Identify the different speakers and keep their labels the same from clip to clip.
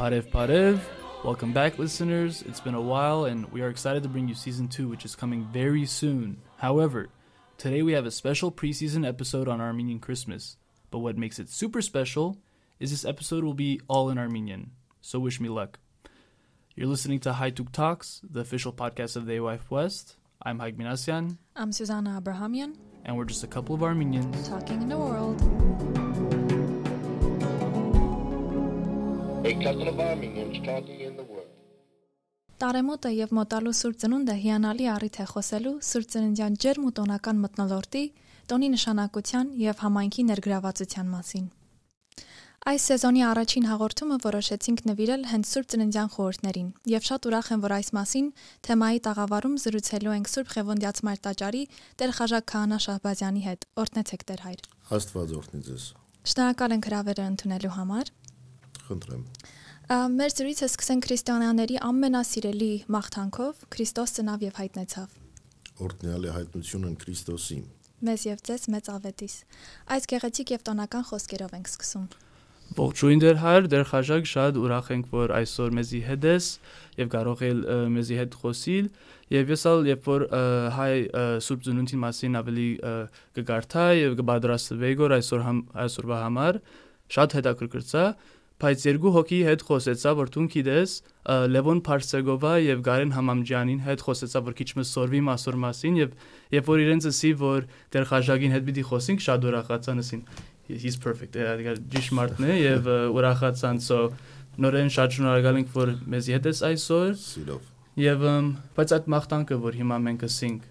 Speaker 1: Parev Parev. Welcome back, listeners. It's been a while, and we are excited to bring you season two, which is coming very soon. However, today we have a special preseason episode on Armenian Christmas. But what makes it super special is this episode will be all in Armenian. So wish me luck. You're listening to Haituk Talks, the official podcast of the AYF West. I'm Haig Minasyan,
Speaker 2: I'm Susanna Abrahamian,
Speaker 1: and we're just a couple of Armenians.
Speaker 2: talking in the world.
Speaker 3: A couple of Armenians talking in the world.
Speaker 2: Տարեմոտը եւ մոտալու սուրբ ծնունդը հիանալի առիթ է խոսելու սուրբ ծննդյան ջերմ ու տոնական մտնոլորտի, տոնի նշանակության եւ համայնքի ներգրավվածության մասին։ Այս սեզոնի առաջին հաղորդումը որոշեցինք նվիրել հենց Սուրբ Ծննդյան խորհուրդներին եւ շատ ուրախ եմ, որ այս մասին թեմայի տաղավարում զրուցելու ենք Սուրբ Խևոնդյաց Մարտաճարի Տեր Խաժակ Քահանա Շահբազյանի հետ։ Օրհնեցեք Տեր հայր։
Speaker 4: Աստված օրհնի ձեզ։
Speaker 2: Շնորհակալ ենք հրավերը ընդունելու համար։
Speaker 4: Խնդրեմ։
Speaker 2: Մեր զրույցը սկսենք քրիստոնյաների ամենասիրելի մաղթանքով՝ Քրիստոս ծնավ եւ հայտնեցավ։
Speaker 4: Օրդնյալի հայտնությունն Քրիստոսի։
Speaker 2: Մեզ եւ ձեզ մեծ ավետիս։ Այս գեղեցիկ եւ տոնական խոսքերով ենք սկսում։
Speaker 1: Ողջույն դեր հայր, դեր խաշակ, շատ ուրախ ենք, որ այսօր մեզի հետ ես եւ կարող ել մեզի հետ խոսիլ եւ ես ալ երբ որ հայ Սուրբ Ծնունդի մասին ավելի կգարթա եւ կբադրաստվեի գոր այսօր այսօրվա համար շատ հետաքրքրծա բայց երկու հոգի հետ խոսեցա որ դու գիտես Լևոն Փարսեգովա եւ Գարեն Համամջյանին հետ խոսեցա որ քիչ մը սորվի մասոր մասին եւ երբ որ իրենց ասի որ դեր խաժագին հետ պիտի խոսենք շատ ուրախացան ասին he's perfect դա ճիշտ մարդն է եւ ուրախացան so նորեն շատ շնորհակալ ենք որ մեզ հետ ես այսօր
Speaker 4: Սիրով։
Speaker 1: եւ ըմ, բայց այդ մաղթանքը որ հիմա մենք ասենք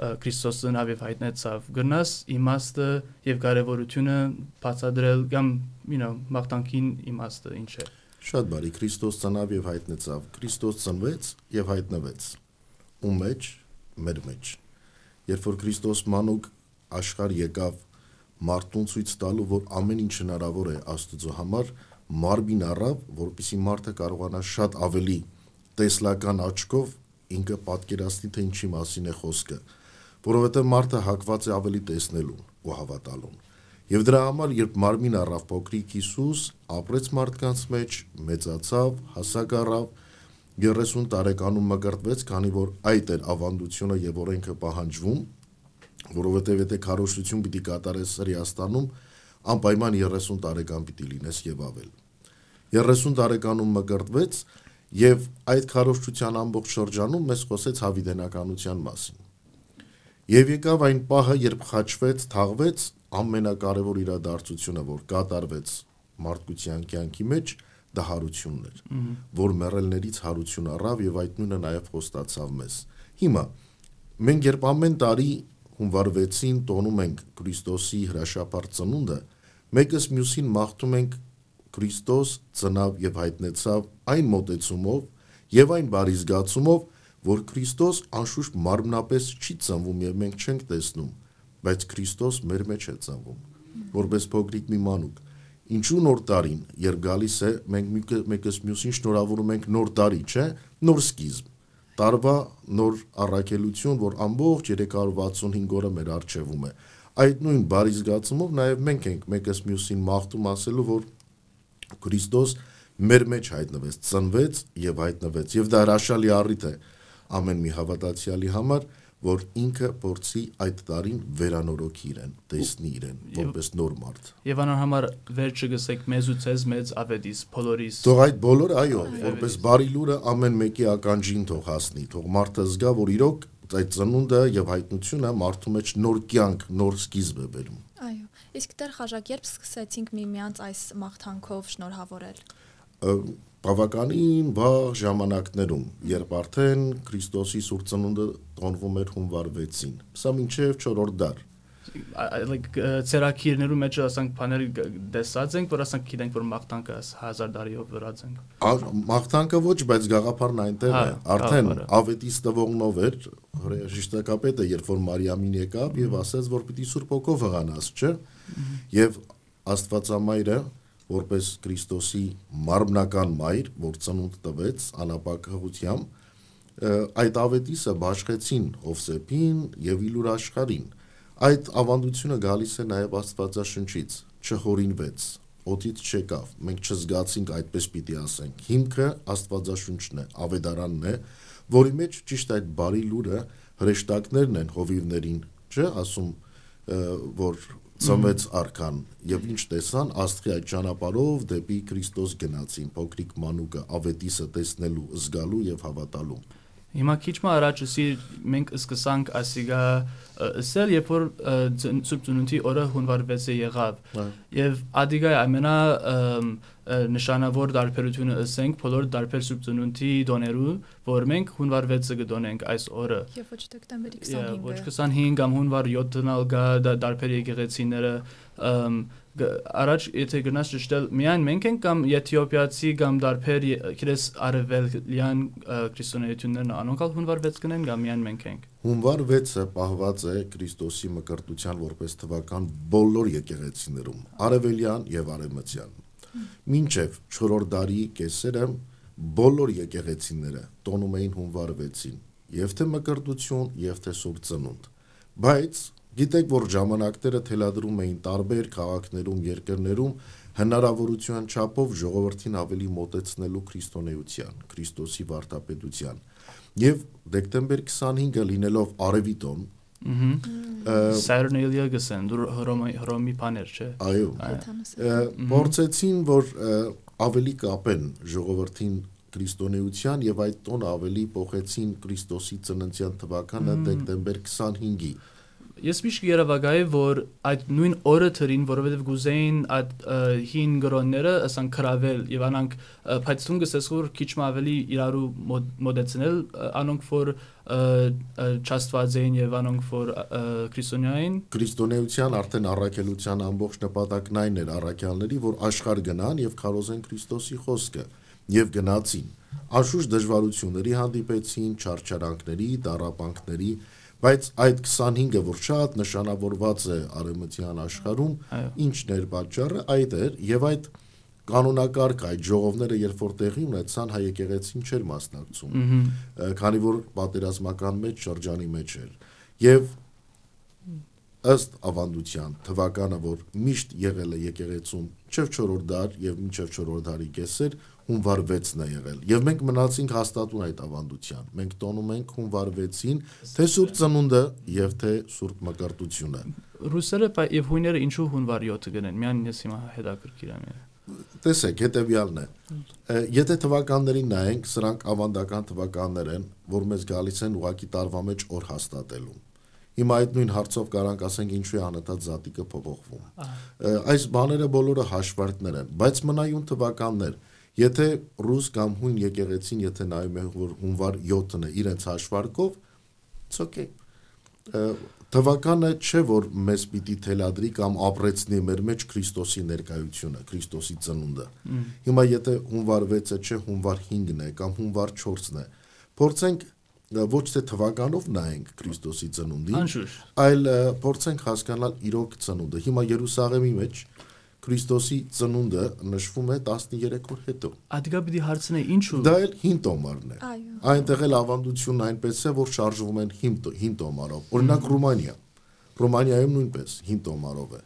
Speaker 1: ը, Քրիստոսը նավև հայտնեցավ գնաս իմաստը եւ կարեւորությունը բացադրել կամ you know մաղթանքին իմաստը ինչ է
Speaker 4: Շատ բարի Քրիստոս ծնավ եւ հայտնեցավ։ Քրիստոս ծնվեց եւ հայտնվեց։ Ու մեջ մեր մեջ։ Երբ որ Քրիստոս մանուկ աշխարհ եկավ մարդուն ցույց տալու, որ ամեն ինչ հնարավոր է Աստծո համար, մարմին առավ, որպիսի մարդը կարողանա շատ ավելի տեսլական աչքով ինքը պատկերացնի, թե ինչի մասին է խոսքը, որովհետև մարդը հակված է ավելի տեսնելուն ու հավատալուն։ Եվ դրա համար, երբ մարմին առավ փոքրիկ Հիսուս, ապրեց մարդկանց մեջ, մեծացավ, հասակ առավ, 30 տարեկանում մկրտվեց, քանի որ այդ էր ավանդությունը եւ օրենքը պահանջվում, որովհետև եթե քարոշություն պիտի կատարես Հրեաստանում, անպայման 30 տարեկան պիտի լինես եւ ավել։ 30 տարեկանում մկրտվեց եւ այդ քարոշչության ամբողջ շրջանում մեզ խոսեց հավիդենականության մասին։ Եվ եկավ այն պահը, երբ խաչվեց, թաղվեց ամենակարևոր իրադարձությունը, որ կատարվեց մարդկության կյանքի մեջ, դա հարությունն էր, որ մեռելներից հարություն առավ եւ այդ նույնը նաեւ խոստացավ մեզ։ Հիմա մենք երբ ամեն տարի հունվար 6-ին տոնում ենք Քրիստոսի հրաշապար ծնունդը, մեկս մյուսին մաղթում ենք Քրիստոս ծնավ եւ հայտնեցավ այն մոտեցումով եւ այն բարի զգացումով, որ Քրիստոս անշուշտ մարմնապես չի ծնվում եւ մենք չենք տեսնում, բայց Քրիստոս մեր մեջ է ծնվում, որպես փոքրիկ մի մանուկ։ Ինչու նոր տարին, երբ գալիս է, մենք մեկս մյուսին շնորհավորում ենք նոր տարի, չէ՞, նոր սկիզբ։ Տարվա նոր առաքելություն, որ ամբողջ 365 օրը մեր արժևում է։ Այդ նույն բարի զգացումով նաև մենք ենք մեկս մյուսին մաղթում ասելու, որ Քրիստոս մեր մեջ հայտնվեց, ծնվեց եւ հայտնվեց։ Եվ դա հրաշալի առիթ է ամեն մի հավատացյալի համար, որ ինքը փորձի այդ տարին վերանորոգի իրեն, տեսնի իրեն որպես նոր մարդ։
Speaker 1: եւ անոր համար վերջը գսեք մեզ ու ցեզ մեծ ավետիս բոլորիս
Speaker 4: Թող այդ բոլորը, այո, որպես բարի լուրը ամեն մեկի ականջին թող հասնի, թող մարդը զգա, որ իրոք այդ ծնունդը եւ հայտնությունը մարդու մեջ նոր կյանք, նոր սկիզբ է բերում։
Speaker 2: Այո։ Իսկ Տեր Խաժակ, երբ սկսեցինք միմյանց այս մաղթանքով շնորհավորել։
Speaker 4: բավականին վաղ ժամանակներում, երբ արդեն Քրիստոսի սուրբ ծնունդը տոնվում էր հունվար 6-ին։ Սա մինչև 4-րդ դար։
Speaker 1: like ցերակիրներու մեջ ասենք բաներ դեսած ենք որ ասենք գիտենք որ մաղթանքը 1000 տարիով վրած ենք
Speaker 4: Մաղթանքը ոչ, բայց գաղափարն այնտեղ է։ Արդեն
Speaker 1: գաղափարը։
Speaker 4: ավետի ստվողնով էր հրեշտակապետը, երբ որ Մարիամին եկավ եւ ասաց, որ պիտի Սուրբ ոգով հղանաս, չէ՞։ Եվ Աստվածամայրը, որպես Քրիստոսի մարմնական մայր, որ ծնունդ տվեց անապակ հղությամբ, ը, այդ ավետիսը բաշխեցին Հովսեփին եւ Իլուր աշխարին։ Այդ ավանդությունը գալիս է նաեւ Աստվածաշնչից, չհորինվեց, օդից չեկավ։ Մենք չզգացինք այդպես պիտի ասենք։ Հիմքը Աստվածաշունչն է, Ավետարանն է, որի մեջ ճիշտ այդ բարի լուրը հրեշտակներն են հովիվներին, չէ, ասում որ ծնվեց արքան եւ ինչ տեսան աստղի այդ ճանապարհով դեպի Քրիստոս գնացին փոքրիկ մանուկը ավետիսը տեսնելու զգալու եւ հավատալու
Speaker 1: Հիմա քիչ մը առաջ ասի մենք սկսանք ասիգա ասել երբ որ Ծնունդի օրը հունվար 6-ը եղավ եւ ադիգա ամենա նշանավոր դարբերությունը ասենք բոլոր դարբեր Սուրբ Ծնունդի դոներու որ մենք հունվար 6-ը կդոնենք այս օրը
Speaker 2: եւ ոչ դեկտեմբերի 25-ը
Speaker 1: ոչ 25 կամ հունվար 7-ն ալ գա դարբեր եկեղեցիները առաջ եթե գնաս ճշտել միայն մենք ենք կամ եթիոպիացի կամ դարբեր քրես արևելյան քրիստոնեություններն անոնքալ հունվար 6 կնեն կամ միայն մենք ենք
Speaker 4: հունվար 6-ը պահված է Քրիստոսի մկրտության որպես թվական բոլոր եկեղեցիներում արևելյան եւ արևմտյան մինչև 4-րդ դարի կեսերը բոլոր եկեղեցիները տոնում էին հունվար 6-ին եւ թե մկրտություն եւ թե սուրբ ծնունդ բայց Գիտեք, որ ժամանակները թելադրում էին տարբեր քաղաքներում, երկրներում հնարավորության չափով ժողովրդին ավելի մոտեցնելու քրիստոնեության, Քրիստոսի վարդապետության։ Եվ դեկտեմբեր 25-ը լինելով արևիտոն,
Speaker 1: Saturnalia գսեն դու հռոմի հռոմի բաներ չէ
Speaker 4: այո փորձեցին որ ավելի կապեն ժողովրդին քրիստոնեության եւ այդ տոնը ավելի փոխեցին Քրիստոսի ծննդյան թվականը դեկտեմբեր 25-ի
Speaker 1: Ես միշտ երևակայ որ այդ նույն օրը թրին, որովհետև գուզեին այդ հին գրոնները ասան կրավել եւ անանք փայտուն գսես որ քիչ ավելի իրարու մոդեցնել անոնք որ չաստված էին եւ անոնք որ քրիստոնյային
Speaker 4: քրիստոնեության արդեն առաքելության ամբողջ նպատակն այն էր առաքյալների որ աշխարհ գնան եւ քարոզեն Քրիստոսի խոսքը եւ գնացին անշուշտ դժվարությունների հանդիպեցին չարչարանքների, դարապանքների Բայց այդ 25-ը, որ շատ նշանավորված է արևմտյան աշխարհում, ինչն էր պատճառը, այդ էր եւ այդ կանոնակարգ այդ ժողովները երբ որ տեղի ունեցան հայ եկեղեցին չէր մասնակցում քանի որ պատերազմական մեջ շրջանի մեջ էր եւ ըստ ավանդության թվականը որ միշտ եղել է եկեղեցում չէ 4-րդ դար եւ մինչեւ 4-րդ դարի կեսեր հունվար 6-ն է եղել եւ մենք մնացինք հաստատուն այդ ավանդության մենք տոնում ենք հունվար 6-ին թե սուրբ ծնունդը եւ թե սուրբ մկրտությունը
Speaker 1: ռուսերը եւ հույները ինչու հունվար 7-ը գնեն միան ես հիմա հետաքրքիր եմ
Speaker 4: տեսեք հետեւյալն է եթե թվականներին նայենք սրանք ավանդական թվականներ են որ մեզ գալիս են ուղակի տարվա մեջ օր հաստատելու Հիմա այդ նույն հարցով կարանք ասենք ինչու է անընդհատ զատիկը փոփոխվում։ Այս բաները բոլորը հաշվարկներ են, բայց մնայուն թվականներ Եթե ռուս կամ հույն եկեղեցին, եթե նայում են որ հունվար 7-ն է իրենց հաշվարկով, it's okay։ Թվականը չէ որ մեզ պիտի թելադրի կամ ապրեցնի մեր մեջ Քրիստոսի ներկայությունը, Քրիստոսի ծնունդը։ Հիմա եթե հունվար 6-ը չէ, հունվար 5-ն է կամ հունվար 4-ն է, փորձենք ոչ թե թվականով նայենք Քրիստոսի ծնունդին, այլ փորձենք հասկանալ իրոք ծնունդը։ Հիմա Երուսաղեմի մեջ Քրիստոսի ծնունդը նշվում է 13 օր հետո։
Speaker 1: Ադիգա պիտի հարցնե ինչու։
Speaker 4: Դա էլ հին տոմարն է։ Այնտեղ էլ ավանդությունն այնպես է, որ շարժվում են հին հին տոմարով։ Օրինակ Ռումանիա։ Ռումանիայում նույնպես հին տոմարով է։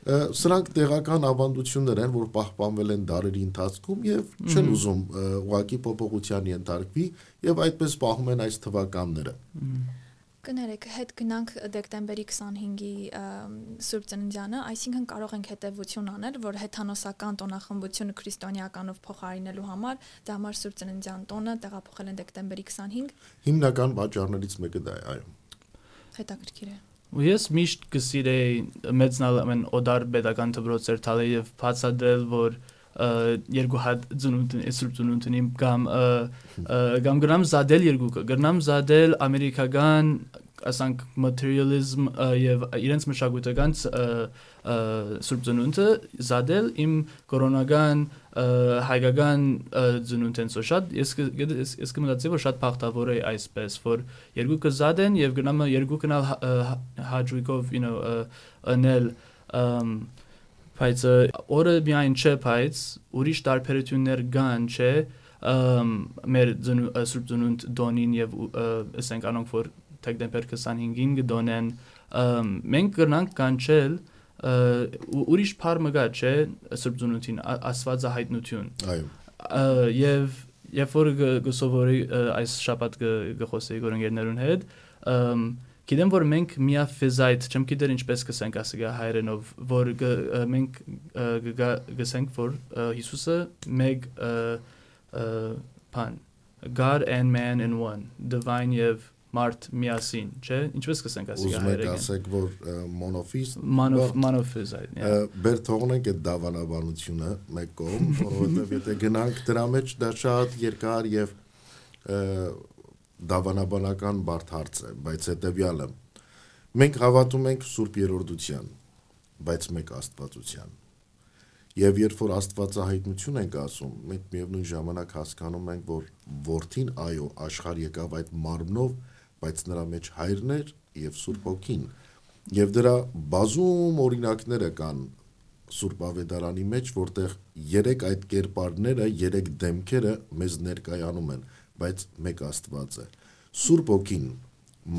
Speaker 4: Սրանք տեղական ավանդություններ են, որ պահպանվել են դարերի ընթացքում եւ չեն ուզում ուղակի փոփոխության ենթարկվի եւ այդպես պահում են այս թվականները։
Speaker 2: Կներեք, հետ գնանք դեկտեմբերի 25-ի Սուրբ Ծննդյանը, այսինքն կարող ենք հետևություն անել, որ հեթանոսական տոնախմբությունը քրիստոնեականով փոխարինելու համար դա համար Սուրբ Ծննդյան տոնը տեղափոխել են դեկտեմբերի 25։
Speaker 4: Հիմնական պատճառներից մեկը դա է, այո։
Speaker 2: Հետաքրքիր է։
Speaker 1: Ու ես միշտ կսիրեի մեծնալ ամեն օդար pedagogan դպրոցեր տալը եւ բացատրել, որ երկու հատ ծնունդ սուրբ ծնունդին կամ կամ գրամ զադել երկուքը գրնամ զադել ամերիկական ասանք materialism եւ իրենց մշակութական սուրբ ծնունդը զադել իմ կորոնական հայկական ծնունդեն սո շատ ես ես կմտածի որ շատ բախտավոր է այսպես որ երկուքը զադեն եւ գնամ երկուքն հաջուիկով you know անել բայց օրը միայն չէ բայց ուրիշ տարբերություններ կան չէ մեր սուրբ ծնունդ դոնին եւ ասենք անոնք որ դեկտեմբեր 25-ին գդոնեն մենք կրնանք կանչել ուրիշ բառ մգա չէ սուրբ ծնունդին ա- աստվածը հայտնություն
Speaker 4: Այո։
Speaker 1: եւ երբ որ գսովորի այս շաբաթ գխոսեի գորընկերներուն հետ գիտեմ որ մենք միա ֆիզայտ չեմ գիտեր ինչպես կսենք ասիգա հայերենով որ մենք գսենք որ Հիսուսը մեկ բան God and man in one divine եւ մարդ միասին չէ ինչպես կսենք ասիգա
Speaker 4: Ուզում եք
Speaker 1: հայերեն
Speaker 4: ասեք, որ Բա-
Speaker 1: manofizite
Speaker 4: ը, բեր թողնենք այդ դավանաբանությունը մեկ կողմ, որովհետև եթե գնանք դրա մեջ դա շատ երկար եւ դավանաբանական բարդ հարց է, բայց հետեւյալը մենք հավատում ենք Սուրբ Երորդության, բայց մեկ Աստվածության։ Եվ երբ որ Աստվածահայտնություն ենք ասում, մենք միևնույն ժամանակ հասկանում ենք, որ որդին այո աշխարհ եկավ այդ մարմնով, բայց նրա մեջ հայրն էր եւ Սուրբ Հոգին։ Եվ դրա բազում օրինակները կան Սուրբ Ավետարանի մեջ, որտեղ երեք այդ կերպարները, երեք դեմքերը մեզ ներկայանում են, բայց մեկ Աստված է։ Սուրբ Հոգին,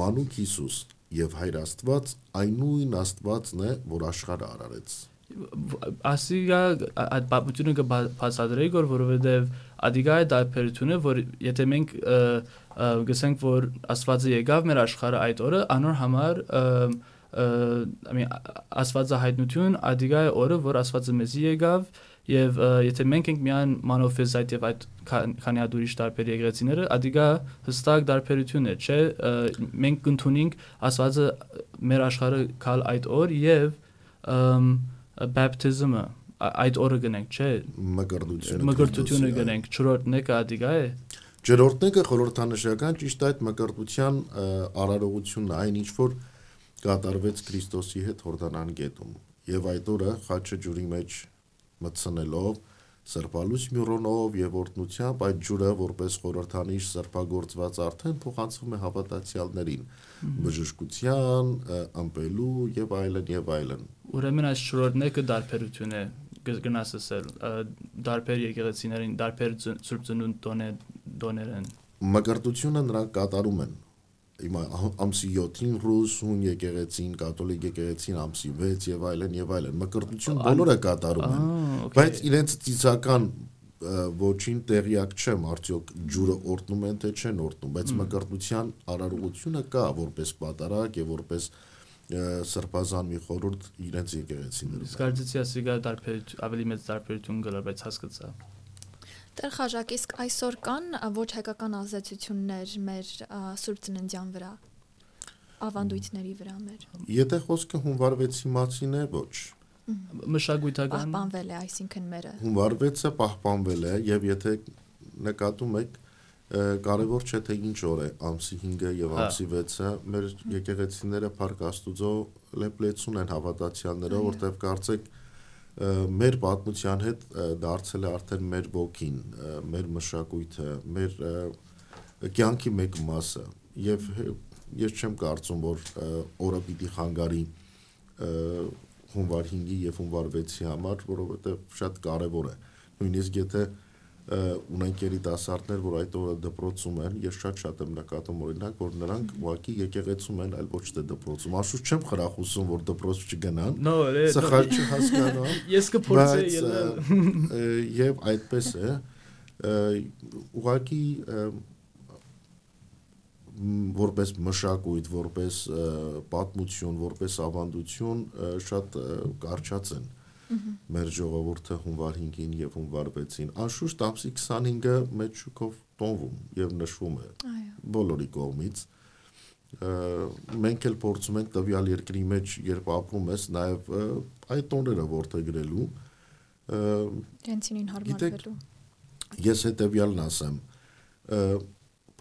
Speaker 4: Մանուկ Հիսուս եւ Հայր Աստված այն նույն Աստվածն է, որ աշխարհը արարեց։
Speaker 1: ասիգա այդ բապությունը կբացատրեի որ որովհետև ադիգա է դայփերությունը որ եթե մենք ը, գսենք որ աստվածը եկավ մեր աշխարհը այդ օրը անոր համար mean աստվածը հայտնություն ադիգա է օրը որ աստվածը մեզի եկավ եւ եթե մենք ենք միան մանոֆիզայտ եւ այդ քան- քանի հատ ուրիշ տարբեր եկեղեցիները ադիգա հստակ դարբերություն է չէ մենք կընդունենք աստվածը մեր աշխարհը կալ այդ օր եւ ա- այդ օրը գնենք, չէ,
Speaker 4: Քրիստոսի, այո։
Speaker 1: գնենք, չորրորդն է կադիգա է։
Speaker 4: Ջրորդնեկը խորհրդանշական ճիշտ այդ մկրտության արարողությունն է, այն ինչ որ կատարվեց Քրիստոսի հետ Հորդանան գետում։ Եվ այդ օրը խաչը ջուրի մեջ մտցնելով սրբալույս մյուրոնով եւ օրտնությամբ այդ ջուրը որպես խորհրդանիշ սրբագործված արդեն փոխանցվում է հավատացյալներին բժշկության, ը, ըմպելու եւ այլն եւ այլն։
Speaker 1: Ուրեմն այս չորրորդն է կդարբերություն է գնաս ասել, դարբեր եկեղեցիներին, դարբեր սուրբ ծնունդ դոնե դոներեն։
Speaker 4: Մկրտությունը նրանք կատարում են հիմա ամսի 7-ին ռուս հուն եկեղեցին, կաթոլիկ եկեղեցին ամսի 6 եւ այլն եւ այլն։ Մկրտություն բոլորը կատարում են։ Բայց իրենց ծիսական ը, ոչին տեղյակ չեմ, արդյոք ջուրը օրտնում են թե չեն օրտնում, բայց մկրտության արարողությունը կա որպես պատարակ եւ որպես ը, սրբազան մի խորհուրդ իրենց եկեղեցիներում։
Speaker 1: Իսկ արձեցի ասիգա դարբեր ավելի մեծ դարբերություն գլար, բայց հասկացա։
Speaker 2: Տեր Խաժակ, իսկ այսօր կան ոչ հայկական ազդեցություններ մեր Սուրբ Ծննդյան վրա, ավանդույթների վրա մեր։
Speaker 4: Եթե խոսքը հունվարվեցի մասին է, ոչ։
Speaker 1: Մշակույթական
Speaker 2: Պահպանվել է, այսինքն մերը։
Speaker 4: Հունվարվեցը պահպանվել է եւ եթե նկատում եք կարևոր չէ թե ինչ օր է ամսի 5-ը եւ
Speaker 1: Հա։
Speaker 4: ամսի 6-ը մեր եկեղեցիները Փարք Աստուծո լեփլեցուն են հավատացյալները
Speaker 2: Այո։
Speaker 4: որտեվ կարծեք մեր պատմության հետ դարձել է արդեն մեր ոգին, մեր մշակույթը, մեր կյանքի մեկ մասը եւ ես չեմ կարծում որ օրը պիտի խանգարի հունվար 5-ի եւ հունվար 6-ի համար, որովհետեւ շատ կարեւոր է։ Նույնիսկ եթե ը, ունենք երիտասարդներ, որ այդ օրը դպրոցում են, ես շատ-շատ եմ նկատում օրինակ, որ նրանք ուղակի եկեղեցում են, այլ ոչ թե դպրոցում։ Աշուտ չեմ խրախուսում, որ դպրոց չգնան։ Սխալ չհասկանամ։
Speaker 1: Ես կփորձեի ելնել։
Speaker 4: եւ այդպես է մ, որպես մշակույթ, որպես պատմություն, որպես ավանդություն շատ կարճած են մեր ժողովուրդը հունվար 5-ին եւ հունվար 6-ին անշուշտ ամսի 25-ը մեծ շուկով տոնվում եւ նշվում է բոլորի կողմից մենք էլ փորձում ենք տվյալ երկրի մեջ երբ ապրում ես նաև այդ տոները ворթեգրելու
Speaker 2: տենցինին հարմարվելու
Speaker 4: ես հետեւյալն ասեմ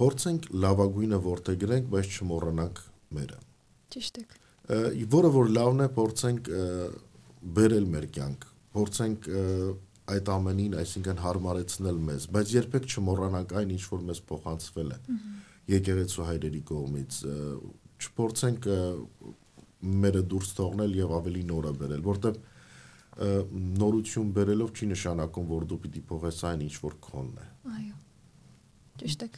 Speaker 4: փորձենք լավագույնը ворթեգրենք բայց չմոռանանք մերը
Speaker 2: ճիշտ է
Speaker 4: որը որ լավն է փորձենք բերել մեր կյանք փորձենք այդ ամենին այսինքն հարմարեցնել մեզ բայց երբեք չմոռանանք այն ինչ որ մեզ փոխանցվել է եկեղեցու հայրերի կողմից չփորձենք մերը դուրս թողնել եւ ավելի նորը բերել որտեվ ը, նորություն բերելով չի նշանակում որ դու պիտի փոխես այն ինչ որ քոնն է
Speaker 2: Այո։ Ճիշտ է։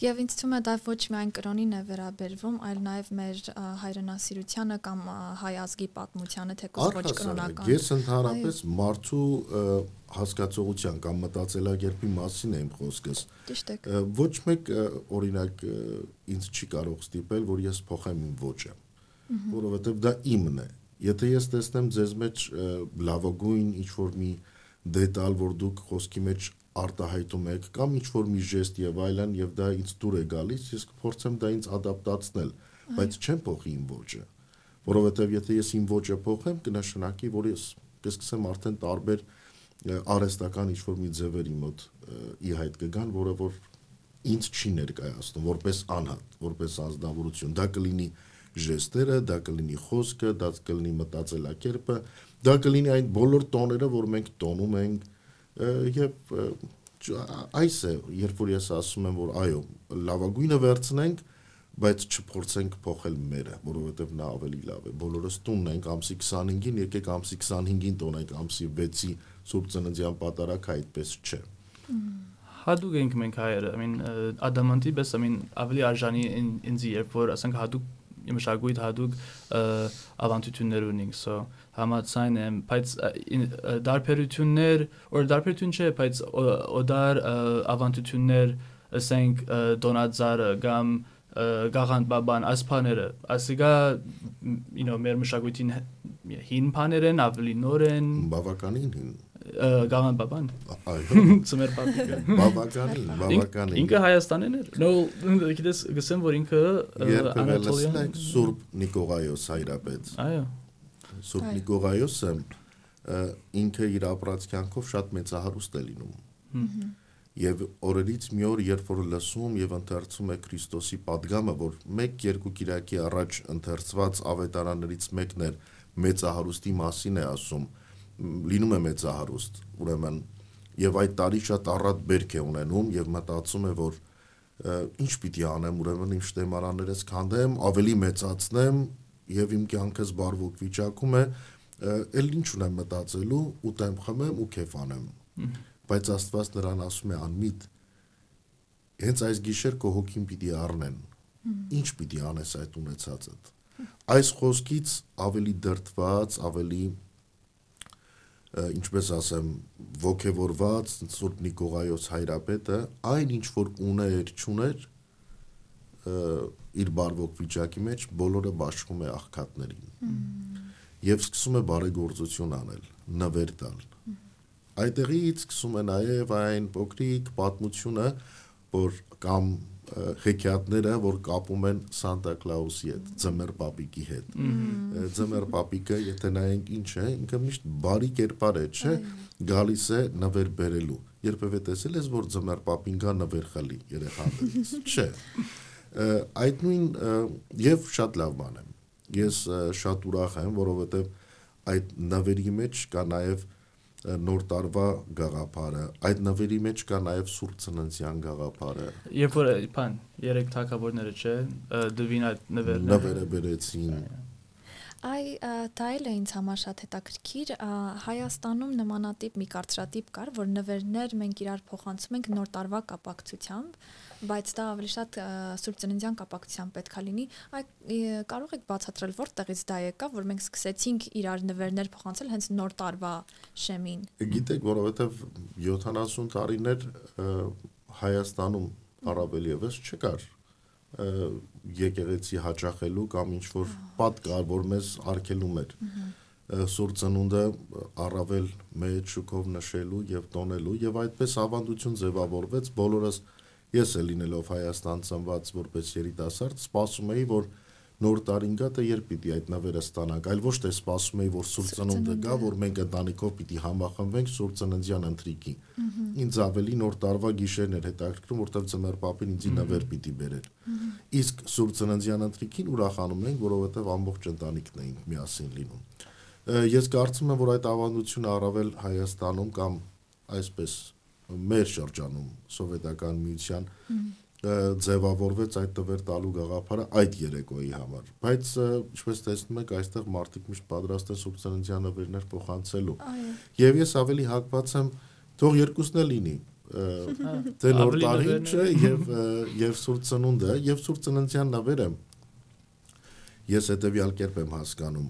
Speaker 2: Եվ ինձ թվում է դա ոչ միայն կրոնին է վերաբերվում, այլ նաև մեր հայրենասիրությանը կամ հայ ազգի պատմությանը, թեկոս ոչ կրոնական։
Speaker 4: ես ընդհանրապես մարդու հասկացողության կամ մտածելակերպի մասին եմ խոսքս։
Speaker 2: Ճիշտ է։
Speaker 4: Ոչ մեկ օրինակ ինձ չի կարող ստիպել, որ ես փոխեմ իմ ոճը, որովհետև դա իմն է։ Եթե ես տեսնեմ ձեզ մեջ լավագույն ինչ որ մի դետալ, որ դուք խոսքի մեջ արտահայտում եք կամ ինչ որ մի ժեստ եւ այլն եւ դա ինձ դուր է գալիս, ես կփորձեմ դա ինձ ադապտացնել, բայց չեմ փոխի իմ ոճը, որովհետեւ եթե ես իմ ոճը փոխեմ, կնշանակի, որ ես կսկսեմ արդեն տարբեր արհեստական ինչ որ մի ձևերի մոտ ի հայտ կգան, որը որ ինձ չի ներկայացնում որպես անհատ, որպես անձնավորություն։ Դա կլինի ժեստերը, դա կլինի խոսքը, դա կլինի մտածելակերպը, դա կլինի այն բոլոր տոները, որ մենք տոնում ենք եւ այս է, երբ որ ես ասում եմ, որ այո, լավագույնը վերցնենք, բայց չփորձենք փոխել մերը, որովհետև նա ավելի լավ է։ Բոլորս տունն ենք ամսի 25-ին, եկեք ամսի 25-ին տոնենք ամսի 6-ի Սուրբ Ծննդյան պատարակը այդպես չէ։
Speaker 1: հadoop ենք մենք հայերը I mean ադամանտի պես I mean ավելի արժանի ին- ինձի երբ որ ասենք հadoop մշակույթ հadoop ավանդություններ ունենք so համացայն եմ բայց դարբերություններ or դարբերություն չէ բայց օդար ավանդություններ ասենք դոնաձարը կամ գաղանդ բաբան ասփաները ասիկա you know մեր մշակույթին հին բաներ են ավելի նոր են
Speaker 4: Բավականին հին։
Speaker 1: Գավան բաբան։
Speaker 4: Այո։
Speaker 1: Ծմեր պատիկը։
Speaker 4: Բավականին, բավականին։
Speaker 1: Ինքը Հայաստանեն էր։ No, գիտես, գսեմ, որ ինքը Անատոլիան
Speaker 4: է Սուրբ Նիկողայոս հայրապետ։
Speaker 1: Այո։
Speaker 4: Սուրբ Նիկողայոսը ինքը իր ապրած կյանքով շատ մեծահարուստ է լինում։ Եվ օրերից մի օր, երբ որ լսում եւ ընթերցում է Քրիստոսի падգամը, որ 1-2 կիրակի առաջ ընթերցված ավետարաններից մեկն էր մեծահարուստի մասին է ասում, լինում է մեծահարուստ, ուրեմն եւ այդ տարի շատ առատ բերք է ունենում եւ մտածում է, որ ինչ պիտի անեմ, ուրեմն իմ շտեմարաններս քանդեմ, ավելի մեծացնեմ եւ իմ կյանքս բարվոք վիճակում է, էլ ինչ ունեմ մտածելու, ուտեմ, խմեմ ու քեֆ անեմ բայց Աստված նրան ասում է անմիտ հենց այս գիշեր քո հոգին պիտի առնեն ինչ պիտի անես այդ ունեցածդ այս խոսքից ավելի դրտված ավելի ինչպես ասեմ ոգևորված Սուրբ Նիկողայոս հայրապետը այն ինչ որ ուներ ճուներ իր բարվոք վիճակի մեջ բոլորը բաշխում է աղքատներին եւ սկսում է բարեգործություն անել նվեր տալ այդտեղից սկսում է նաև այն փոքրիկ պատմությունը, որ կամ հեքիաթները, որ կապում են Սանտա Կլաուսի հետ, Ձմեռ պապիկի հետ։ Ը, Ձմեռ պապիկը, եթե նայենք ինչ է, ինքը միշտ բարի կերպար է, չէ, գալիս է նվեր բերելու։ Երբևէ տեսել ես, որ Ձմեռ պապին գա նվեր խլի երեխաներից, չէ։ Այդ նույն եւ շատ լավ բան է։ Ես շատ ուրախ եմ, որովհետեւ այդ նվերի մեջ կա նաև ը, նոր տարվա գաղափարը այդ նվերի մեջ կա նաև սուրբ ծննդյան գաղափարը
Speaker 1: Երբ որ բան երեք թակավորները չէ, դվին այդ նվերները։
Speaker 4: նվերը բերեցին
Speaker 2: Այ դա էլ է ինձ համար շատ հետաքրքիր։ Հայաստանում նմանատիպ մի կարծրատիպ կար, որ նվերներ մենք իրար փոխանցում ենք նոր տարվա կապակցությամբ, բայց դա ավելի շատ Սուրբ Ծննդյան կապակցությամբ պետքա լինի։ Այ կարող եք բացատրել որտեղից դա եկավ, որ մենք սկսեցինք իրար նվերներ փոխանցել հենց նոր տարվա շեմին։
Speaker 4: գիտեք որովհետև 70 տարիներ Հայաստանում առավել եւս չկար եկեղեցի հաճախելու կամ ինչ որ պատ կար որ մեզ արգելում էր սուրբ ծնունդը առավել մեծ շուկով նշելու եւ տոնելու եւ այդպես ավանդություն ձևավորվեց բոլորս ես էլ լինելով Հայաստան ծնված որպես երիտասարդ սպասում էի որ նոր տարին գա թե երբ պիտի այդ նվերը ստանանք այլ ոչ թե սպասում էի որ սուրբ ծնունդը գա որ մենք ընտանիքով պիտի համախմբվենք սուրբ ծննդյան ընթրիքի ինձ ավելի նոր տարվա գիշերն էր հետաքրքրում որտեղ ծմեր պապին ինձ նվեր պիտի բերեր իսկ սուրբ ծննդյան ընթրիքին ուրախանում ենք որովհետև ամբողջ ընտանիքն էինք միասին լինում ես կարծում եմ որ այդ ավանդությունը առավել Հայաստանում կամ այսպես մեր շրջանում սովետական միության ձևավորվեց այդ տվեր տալու գաղափարը այդ երեկոյի համար բայց ինչպես տեսնում եք այստեղ մարդիկ միշտ պատրաստ են սուրբ ծննդյան նվերներ փոխանցելու
Speaker 2: Այո։
Speaker 4: Եվ ես ավելի հակված եմ թող երկուսն էլ լինի։ դե նոր տարին չէ եւ եւ սուրբ ծնունդը եւ սուրբ ծննդյան նվերը ես հետեւյալ կերպ եմ հասկանում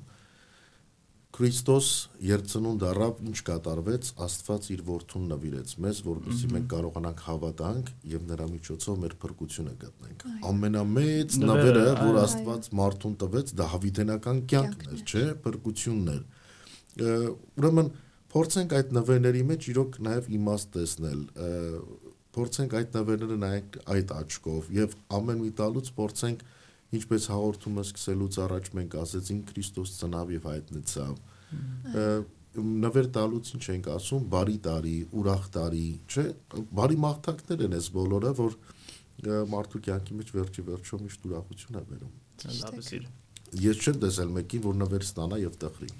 Speaker 4: Քրիստոս երբ ծնունդ առավ ինչ կատարվեց Աստված իր որդուն նվիրեց մեզ որովհետեւ մենք կարողանանք հավատանք եւ նրա միջոցով մեր փրկությունը գտնենք ամենամեծ
Speaker 1: Նվերը,
Speaker 4: որ Աստված մարդուն տվեց դա հավիտենական կյանքն էր չէ փրկությունն էր ուրեմն փորձենք այդ նվերների մեջ իրոք նաև իմաստ տեսնել փորձենք այդ նվերները նայենք այդ աչքով եւ ամեն մի տալուց փորձենք ինչպես հաղորդումը սկսելուց առաջ մենք ասեցինք Քրիստոս ծնավ եւ հայտնեցավ նվեր տալուց ինչ ենք ասում բարի տարի ուրախ տարի չէ բարի մաղթանքներ են այս բոլորը որ մարդու կյանքի մեջ վերջի վերջո միշտ ուրախություն է բերում
Speaker 1: լավ է
Speaker 4: ես չեմ տեսել մեկին որ նվեր ստանա եւ տխրի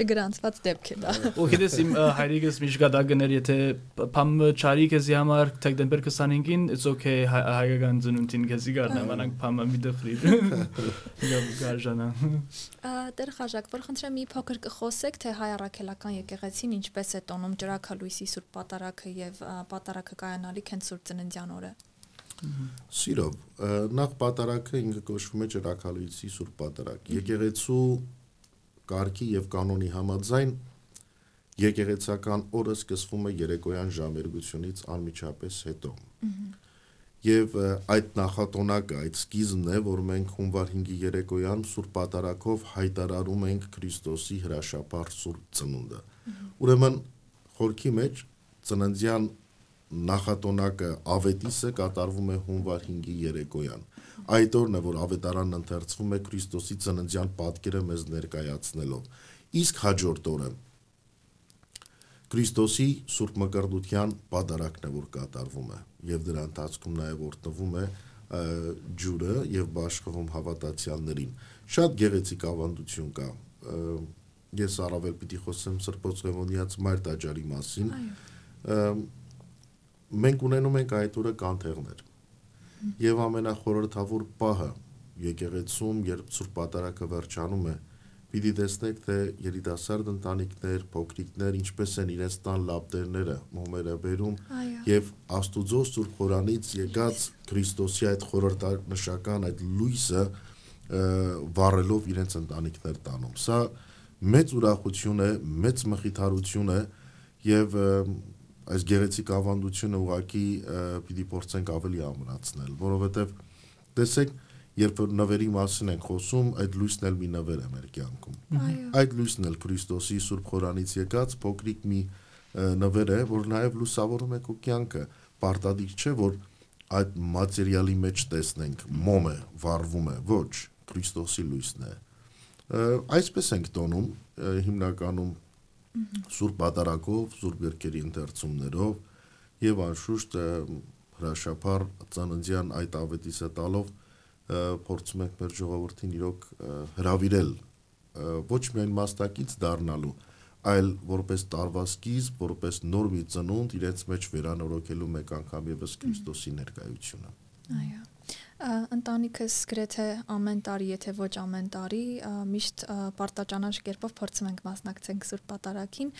Speaker 2: Չգրանցված դեպք է դա։
Speaker 1: ու գիտես իմ հայրիկս միշտ գադա գներ եթե փամ չարի քեզի համար դեկտեմբեր 25-ին it's okay հայ- հայկական ծնունդին քեզի գարնա մանանք փամը մի դխրի եւ գարժանա
Speaker 2: Տեր Խաժակ, որ խնդրեմ մի փոքր կխոսեք, թե հայ առաքելական եկեղեցին ինչպես է տոնում Ջրաքալույսի Սուրբ Պատարագը եւ Պատարագը կայանալիք հենց Սուրբ Ծննդյան օրը։
Speaker 4: Սիրով, նախ պատարակը ինքը կոչվում է Ջրակալույցի Սուրբ Պատարակ։ Եկեղեցու կարգի եւ կանոնի համաձայն եկեղեցական օրը սկսվում է երեկոյան ժամերգությունից անմիջապես հետո։ Եվ այդ նախատոնակը, այդ սկիզբն է, որ մենք հունվար 5-ի երեկոյան Սուրբ Պատարակով հայտարարում ենք Քրիստոսի հրաշապար Սուրբ Ծնունդը։ Ուրեմն խորքի մեջ ծննդյան նախատոնակը ավետիսը կատարվում է հունվար 5-ի երեկոյան։ Այդ օրն է, որ ավետարանն ընթերցվում է Քրիստոսի ծննդյան պատկերը մեզ ներկայացնելով։ Իսկ հաջորդ օրը Քրիստոսի Սուրբ Մկրտության պատարակն է, որ կատարվում է, եւ դրա ընթացքում նաեւ օրտնվում է ջուրը եւ բաշխվում հավատացյալներին։ Շատ գեղեցիկ ավանդություն կա։ Ես առավել պիտի խոսեմ Սրբոց Ղևոնդիած Մայր տաճարի մասին։ Ը, Մենք ունենում ենք այդ օրը կանթեղներ։ Եվ ամենախորհրդավոր պահը եկեղեցում, երբ Սուրբ Պատարակը վերջանում է, պիտի տեսնեք, թե երիտասարդ ընտանիքներ, փոքրիկներ ինչպես են իրենց տան լապտերները, մոմերը բերում եւ Աստուծո Սուրբ Խորանից եկած Քրիստոսի այդ խորհրդանշական այդ լույսը վառելով իրենց ընտանիքներ տանում։ Սա մեծ ուրախություն է, մեծ մխիթարություն է եւ ը, այս գեղեցիկ ավանդությունը ուղակի պիտի փորձենք ավելի ամրացնել, որովհետեւ տեսեք, երբ նվերի մասին ենք խոսում, այդ լույսն էլ մի նվեր է մեր կյանքում։ Այդ լույսն էլ Քրիստոսի Սուրբ Խորանից եկած փոքրիկ մի նվեր է, որ նաև լուսավորում է քո կյանքը։ Պարտադիր չէ, որ այդ մատերիալի մեջ տեսնենք մոմը վառվում է, ոչ, Քրիստոսի լույսն է։ Այսպես ենք տոնում հիմնականում Սուրբ Պատարակով, Սուրբ Գրքերի ընթերցումներով եւ անշուշտ ը, հրաշափառ ծաննդյան այդ ավետիսը տալով փորձում ենք մեր ժողովրդին իրոք ը, ոչ միայն մասնակից դառնալու, այլ որպես տարվա սկիզբ, որպես նոր մի ծնունդ իրենց մեջ վերանորոգելու մեկ անգամ եւս Քրիստոսի ներկայությունը։
Speaker 2: Այո։ Ընտանիքս գրեթե ամեն տարի, եթե ոչ ամեն տարի, միշտ պարտաճանաչ կերպով փորձում ենք մասնակցենք Սուրբ Պատարագին,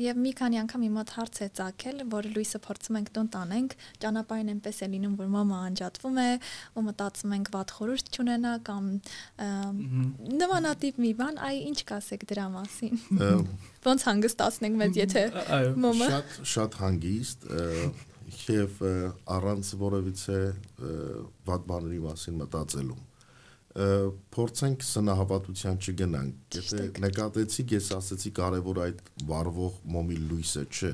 Speaker 2: եւ մի քանի անգամ իմ մոտ հարց է ցակել, որ լույսը փորձում ենք տուն տանենք, ճանապարհին այնպես է լինում, որ մամա անջատվում է, ու մտածում ենք վատ խորհուրդ չունենա կամ ամ, նմանատիպ մի բան, այ ինչ կասեք դրա մասին։ Ոնց հանգստացնենք մեզ, եթե մամա
Speaker 4: Շատ շատ հանգիստ եւ առանց որևիցե վատ բաների մասին մտածելու։ Փորձենք սնահավատության չգնանք։ Եթե նկատեցիք, ես ասացի կարևոր այդ վառվող մոմի լույսը չէ,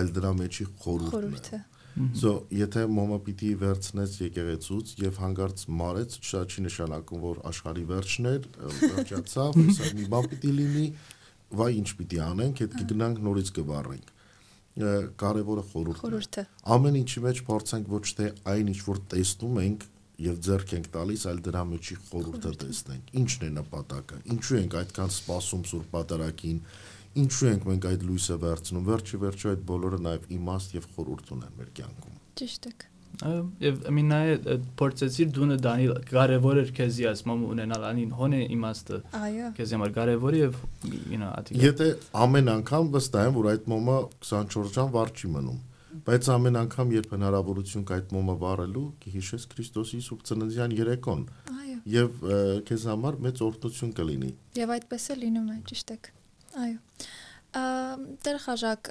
Speaker 4: այլ դրա մեջի խորհուրդն է։ So, եթե մոմը պիտի վերցնես եկեղեցուց եւ հանգարց մարեց, շատ չի նշանակում, որ աշխարհի վերջն էր, վերջացավ, հեսա մի բան պիտի լինի, վայ ինչ պիտի անենք, հետ կգնանք նորից կվառենք։ Կարևորը խորհուրդն է։
Speaker 2: Խորհուրդը։
Speaker 4: Ամեն ինչի մեջ փորձենք ոչ թե այն ինչ որ տեսնում ենք եւ ձեռք ենք տալիս, այլ դրա մեջի խորհուրդը տեսնենք։ Ինչն է նպատակը։ Ինչու ենք այդքան սպասում Սուրբ Պատարագին։ Ինչու ենք մենք այդ լույսը վերցնում։ Վերջի վերջո այդ բոլորը նաեւ իմաստ եւ խորհուրդ ունեն մեր կյանքում։
Speaker 2: Ճիշտ եք։
Speaker 1: Այո, եւ մինայ փորձեցիր դունը դանի կարևոր էր քեզի ասում ունենալ անին հոնե իմաստը
Speaker 2: Այո։
Speaker 1: քեզի համար կարևոր եւ you know ատի
Speaker 4: Եթե ամեն անգամ վստահ եմ, որ այդ մոմը 24 ժամ վառ չի մնում, բայց ամեն անգամ երբ հնարավորություն կա այդ մոմը վառելու, կհիշես Քրիստոսի Սուրբ Ծննդյան երեկոն
Speaker 2: Այո։
Speaker 4: եւ քեզ համար մեծ օրհնություն կլինի։
Speaker 2: Եվ այդպես է լինում է, ճիշտ եք։ Այո։ Տեր խաժակ,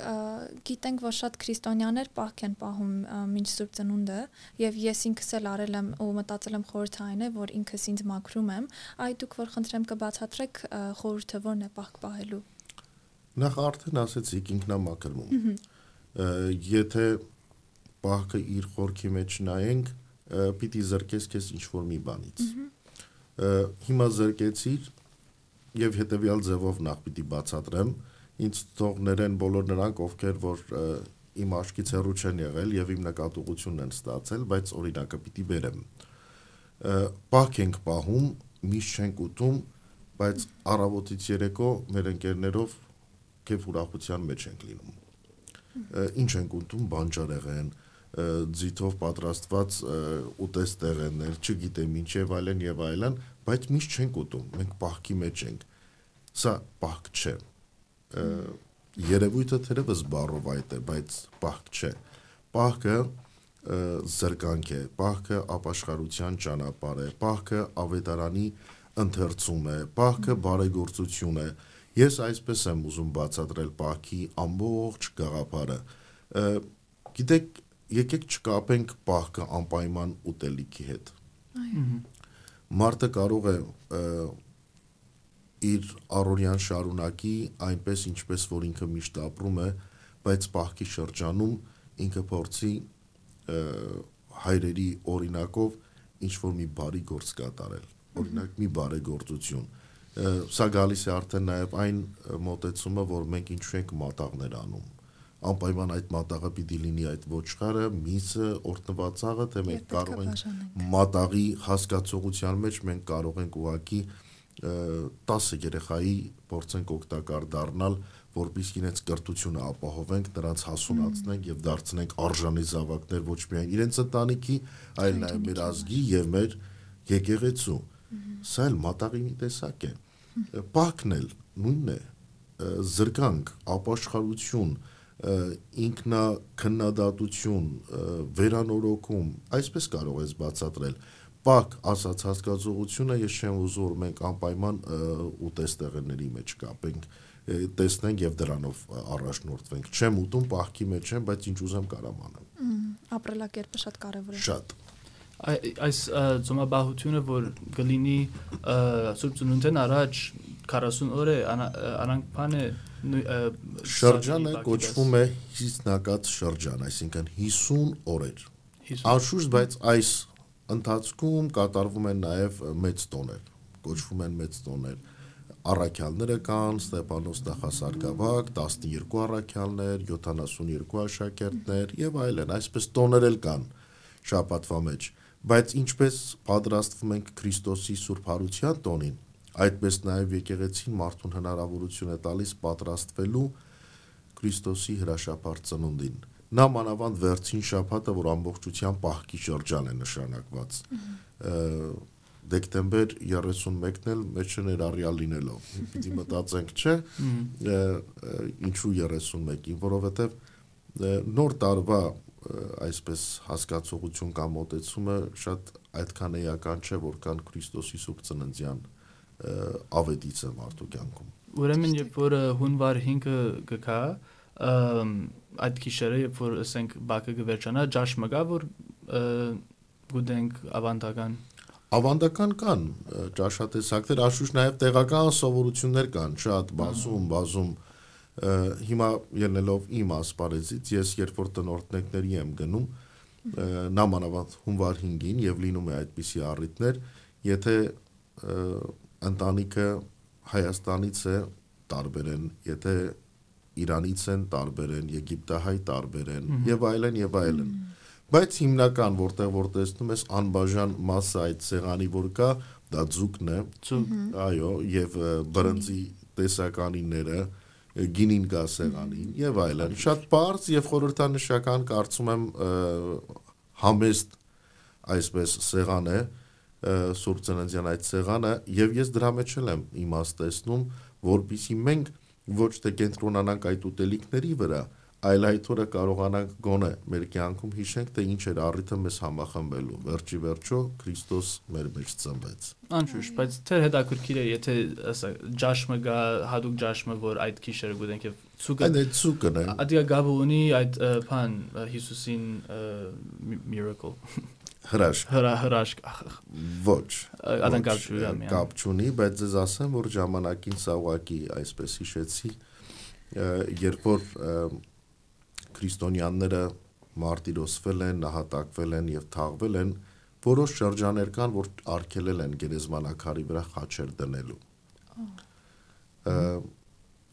Speaker 2: գիտենք, որ շատ քրիստոնյաներ պահք են պահում մինչ Սուրբ Ծնունդը, եւ ես ինքս էլ արել եմ ու մտածել եմ խորհրդային է, որ ինքս ինձ մաքրում եմ։ Այ դուք որ խնդրեմ կբացատրեք խորհուրդը որն է պահք պահելու։
Speaker 4: Նախ արդեն ասեցիք ինքնամաքրվում։ Ը, Եթե պահքը իր խորքի մեջ նայենք, պիտի զրկես քեզ ինչ որ մի բանից։ Հիմա զրկեցիր եւ հետեւյալ ձևով նախ պիտի բացատրեմ ինձ թողներեն բոլոր նրանք ովքեր որ իմ աչքից հեռու չեն եղել եւ իմ նկատողությունն են ստացել, բայց օրինակը պիտի բերեմ։ Ը, Պահք ենք պահում, միշտ չենք ուտում, բայց առավոտից երեկո մեր ընկերներով կեֆ ուրախության մեջ ենք լինում։ Ինչ ենք ուտում բանջարեղեն, ձիթով պատրաստված ը, ուտեստեղեններ, չգիտեմ ինչ եւ այլն եւ այլն, բայց միշտ չենք ուտում։ Մենք պահքի մեջ ենք։ Սա պահք չէ։ Ը, Երևույթը թերևս բառով այդ է, բայց պահք չէ։ Պահքը զրկանք է, պահքը ապաշխարության ճանապարհ է, պահքը ավետարանի ընթերցում է, պահքը բարեգործություն է։ Ես այսպես եմ ուզում բացատրել պահքի ամբողջ գաղափարը։ Գիտեք, եկեք չկապենք պահքը անպայման ուտելիքի հետ։ Մարդը կարող է ը, իր առօրյան շարունակի այնպես ինչպես որ ինքը միշտ ապրում է, բայց պահքի շրջանում ինքը փորձի հայրերի օրինակով ինչ որ մի բարի գործ կատարել։ Օրինակ մի բարեգործություն։ Սա գալիս է արդեն նաև այն մոտեցումը, որ մենք ինչու ենք մատաղներ անում անպայման այդ մատաղը պիտի լինի այդ ոչխարը, միսը, օրտնվածաղը, թե մենք կարող ենք մատաղի հասկացողության մեջ մենք կարող ենք ուղակի ը, 10 երեխայի փորձենք օգտակար դառնալ, որպեսզի իրենց կրթությունը ապահովենք, նրանց հասունացնենք եւ դարձնենք արժանի զավակներ ոչ միայն իրենց ընտանիքի, այլ նաեւ մեր ազգի եւ մեր եկեղեցու։ Սա էլ մատաղի մի տեսակ է։ Պակն էլ նույնն է զրկանք, ապաշխարություն, ինքնա քննադատություն, վերանորոգում, այսպես կարող ես բացատրել։ Պակ ասած հասկացողությունը ես չեմ ուզում որ մենք անպայման ը, ուտեստեղների մեջ կապենք, տեսնենք եւ դրանով առաջնորդվենք։ Չեմ ուտում պահքի մեջ եմ, բայց ինչ ուզեմ կարամ անեմ։
Speaker 2: Ապրելակերպը շատ կարևոր է։
Speaker 4: Շատ։
Speaker 1: Այ- այս ծոմաբահությունը որ գլինի Սուրբ Ծնունդեն առաջ 40 օր է անանք բան է նույ- ա,
Speaker 4: Շրջանը կոչվում է հիսնակած շրջան, այսինքն 50 օրեր։
Speaker 1: 50
Speaker 4: Անշուշտ, բայց այս ընթացքում կատարվում են նաև մեծ տոներ, կոչվում են մեծ տոներ։ Առաքյալները կան, Ստեփանոս Նախասարգսակ, 12 առաքյալներ, 72 աշակերտներ եւ այլն, այսպես տոներ էլ կան շաբաթվա մեջ։ Բայց ինչպես պատրաստվում ենք Քրիստոսի Սուրբ Հարության տոնին, այդպես նաև եկեղեցին մարդուն հնարավորություն է տալիս պատրաստվելու Քրիստոսի հրաշափառ ծնունդին։ Նա մանավանդ վերջին շաբաթը, որ ամբողջությամբ պահքի շրջան է նշանակված։ Դեկտեմբեր 31-ն էլ մեջը ներառյալ լինելով։ Պիտի մտածենք, չէ, ինչու 31-ին, որովհետև նոր տարվա այսպես հասկացողություն կամ մոտեցումը շատ այդքան էական չէ, որքան Քրիստոսի Սուրբ Ծննդյան ավետիցը մարդու կյանքում։
Speaker 1: Ուրեմն երբ որ հունվար 5-ը գկա, այդ գիշերը երբ որ ասենք բակը կվերջանա, ջաշ մգա որ ա, գուտենք ավանդական
Speaker 4: Ավանդական կան ճաշատեսակներ, աշուշ նաև տեղական սովորություններ կան, շատ բազում, բազում հիմա ելնելով իմ ասպարեզից, ես երբ որ տնորտներների եմ գնում, նամանավանդ հունվար 5-ին եւ լինում է այդպիսի առիթներ, եթե ընտանիքը Հայաստանից է տարբեր են, եթե Իրանից են տարբեր են, Եգիպտահայ տարբեր են եւ այլն եւ այլն։ Բայց հիմնական որտեղ որ տեսնում ես անբաժան մասը այդ սեղանի որ կա, դա ձուկն է,
Speaker 1: ցու
Speaker 4: այո, եւ բրնձի տեսականինները, ը, գինին կա սեղանին եւ այլն։ Շատ բարձ եւ խորհրդանշական կարծում եմ համեստ այսպես սեղան է Սուրբ Ծննդյան այդ սեղանը եւ ես դրա մեջ եմ իմաստեցնում, որբիսի մենք ոչ թե կենտրոնանանք այդ ուտելիքների վրա, այլ այդ օրը կարողանանք գոնե մեր կյանքում հիշենք, թե ինչ էր առիթը մեզ համախմբելու։ Վերջի վերջո Քրիստոս մեր մեջ ծնվեց։
Speaker 1: Անշուշտ, բայց թե հետաքրքիր է, եթե ասա ջաշմը գա, հadoop ջաշմը, որ այդ քիշերը գուտենք եւ ցուկը
Speaker 4: Այն այդ ցուկն է։
Speaker 1: Ադիա գաբը ունի այդ բան Հիսուսին miracle
Speaker 4: Հրաշք։
Speaker 1: հրա հրաշք
Speaker 4: Ոչ։
Speaker 1: Ադան
Speaker 4: ոչ,
Speaker 1: կապ չունի,
Speaker 4: բայց ձեզ ասեմ, որ ժամանակին սա ուղակի այսպես հիշեցի, երբ որ քրիստոնյաները մարտիրոսվել են, նահատակվել են եւ թաղվել են, որոշ շրջաներ կան, որ արգելել են գերեզմանակարի վրա խաչեր դնելու։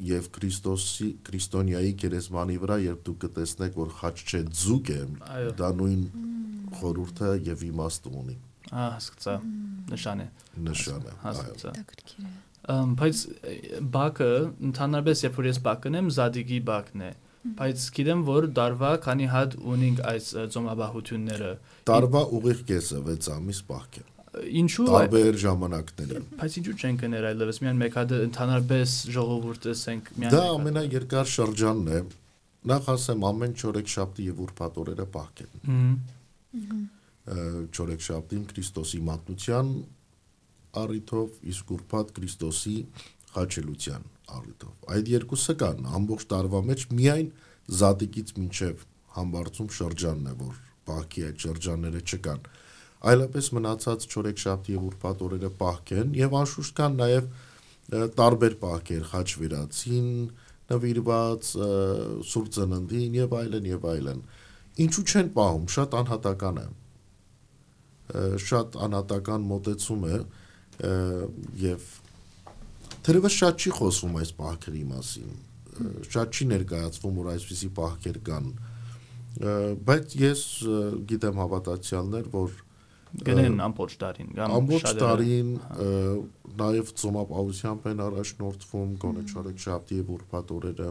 Speaker 4: եւ Քրիստոսի քրիստոնյայի գերեզմանի վրա երբ դուք կտեսնեք որ խաչ չէ ձուկ է դա նույն խորուրդը եւ իմաստը ունի
Speaker 1: Ահա, հասկացա։ Նշան է։
Speaker 2: Հետաքրքիր է։
Speaker 1: Ամ, բայց ը, բակը ընդհանրապես երբ որ ես բակն եմ, զադիգի բակն է։ Բայց գիտեմ որ դարվա քանի հատ ունենք այս ծոմաբահությունները։
Speaker 4: տարվա ուղիղ կեսը 6 ամիս պահք է
Speaker 1: Ինչու
Speaker 4: տարբեր ժամանակներին
Speaker 1: Բայց ինչու չեն կներ այլևս միան մեկ հատ ընդհանրապես ժողովուրդը ասենք միան
Speaker 4: դա ամենաերկար շրջանն է նախ ասեմ ամեն չորեքշաբթի եւ ուրբաթ օրերը պահք են
Speaker 1: Մհմ,
Speaker 4: չորեքշաբթին Քրիստոսի մատնության առիթով իսկ ուրբաթ Քրիստոսի խաչելության առիթով այդ երկուսը կան ամբողջ տարվա մեջ միայն զատիկից մինչև համբարձում շրջանն է որ բախի այդ շրջանները չկան այլապես մնացած չորեքշաբթի եւ ուրբաթ օրերը պահք են եւ անշուշտ կան նաեւ տարբեր պահքեր խաչ վիրացին նվիրված սուրբ ծննդին եւ այլն եւ այլն ինչու չեն պահում շատ անհատական է շատ անհատական մոտեցում է եւ թերևս շատ չի խոսվում այս պահքերի մասին շատ չի ներկայացվում որ այսպիսի պահքեր կան բայց ես գիտեմ հավատացյալներ որ
Speaker 1: գնեն ամբողջ տարին կամ
Speaker 4: ամբողջ տարին ը, նաև ծոմապահությամբ են առաջնորդվում գոնե չորեքշաբթի եւ ուրբաթ օրերը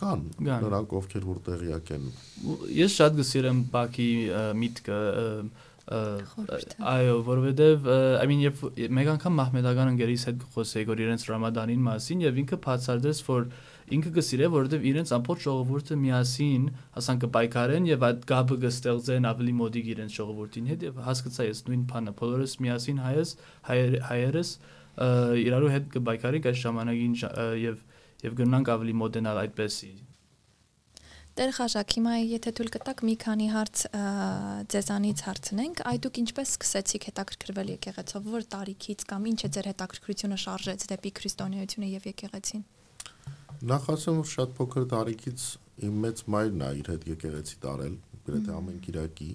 Speaker 4: կան նրանք ովքեր որ տեղյակ են
Speaker 1: Ես շատ գսիրեմ Բաքի միտքը այո, որովհետև ը, I mean երբ մեկ անգամ մահմեդական ընկերից հետ խոսեի որ իրենց Ռամադանին մասին եւ ինքը բացարձեց որ ինքը գսիրե որովհետև իրենց ամբողջ ժողովուրդը միասին ասան կպայքարեն եւ այդ գաբը կստեղծեն ավելի մոդիկ իրենց ժողովրդին հետ եւ հասկացա ես նույն բանը բոլորս միասին հայես հայեր, հայերս իրարու հետ կպայքարենք այս ժամանակին եւ եւ գնանք ավելի մոդենալ այդպեսի
Speaker 2: Տեր Խաշակ, հիմա եթե թույլ կտակ մի քանի հարց ձեզանից հարցնենք, այ դուք ինչպես սկսեցիք հետաքրքրվել եկեղեցով, որ տարիքից կամ ինչ է ձեր հետաքրքրությունը շարժեց դեպի քրիստոնեությունը եւ եկեղեցին։
Speaker 4: նախ ասեմ որ շատ փոքր տարիքից իմ մեծ մայրն է իր հետ եկեղեցի տարել գրեթե ամեն Կիրակի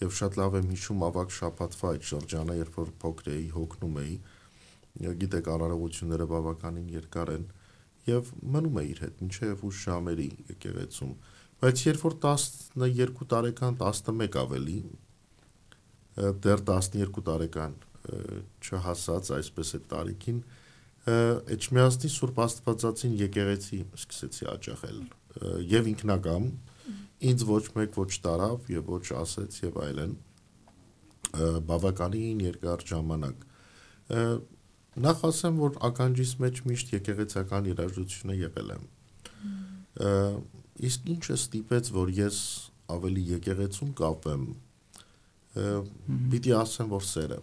Speaker 4: եւ շատ լավ եմ հիշում ավակ շաբաթվա այդ շրջանը երբ որ փոքր էի հոգնում էի գիտեք արարողությունները բավականին երկար են եւ մնում է իր հետ մինչեւ ուշ ժամերի եկեղեցում բայց երբ որ 12 տարեկան 11 ավելի դեռ 12 տարեկան չհասած այսպես է տարիքին ը, Էջմիածնի Սուրբ Աստվածածին եկեղեցի սկսեցի աջակել ը, եւ ինքնակամ ինձ ոչ մեկ ոչ տարավ եւ ոչ ասեց եւ այլն բավականին երկար ժամանակ նախ ասեմ որ ականջիս մեջ միշտ եկեղեցական երաժշտությունը եղել ը, իսկ ինչը ստիպեց որ ես ավելի եկեղեցում կապեմ ը, պիտի ասեմ որ սերը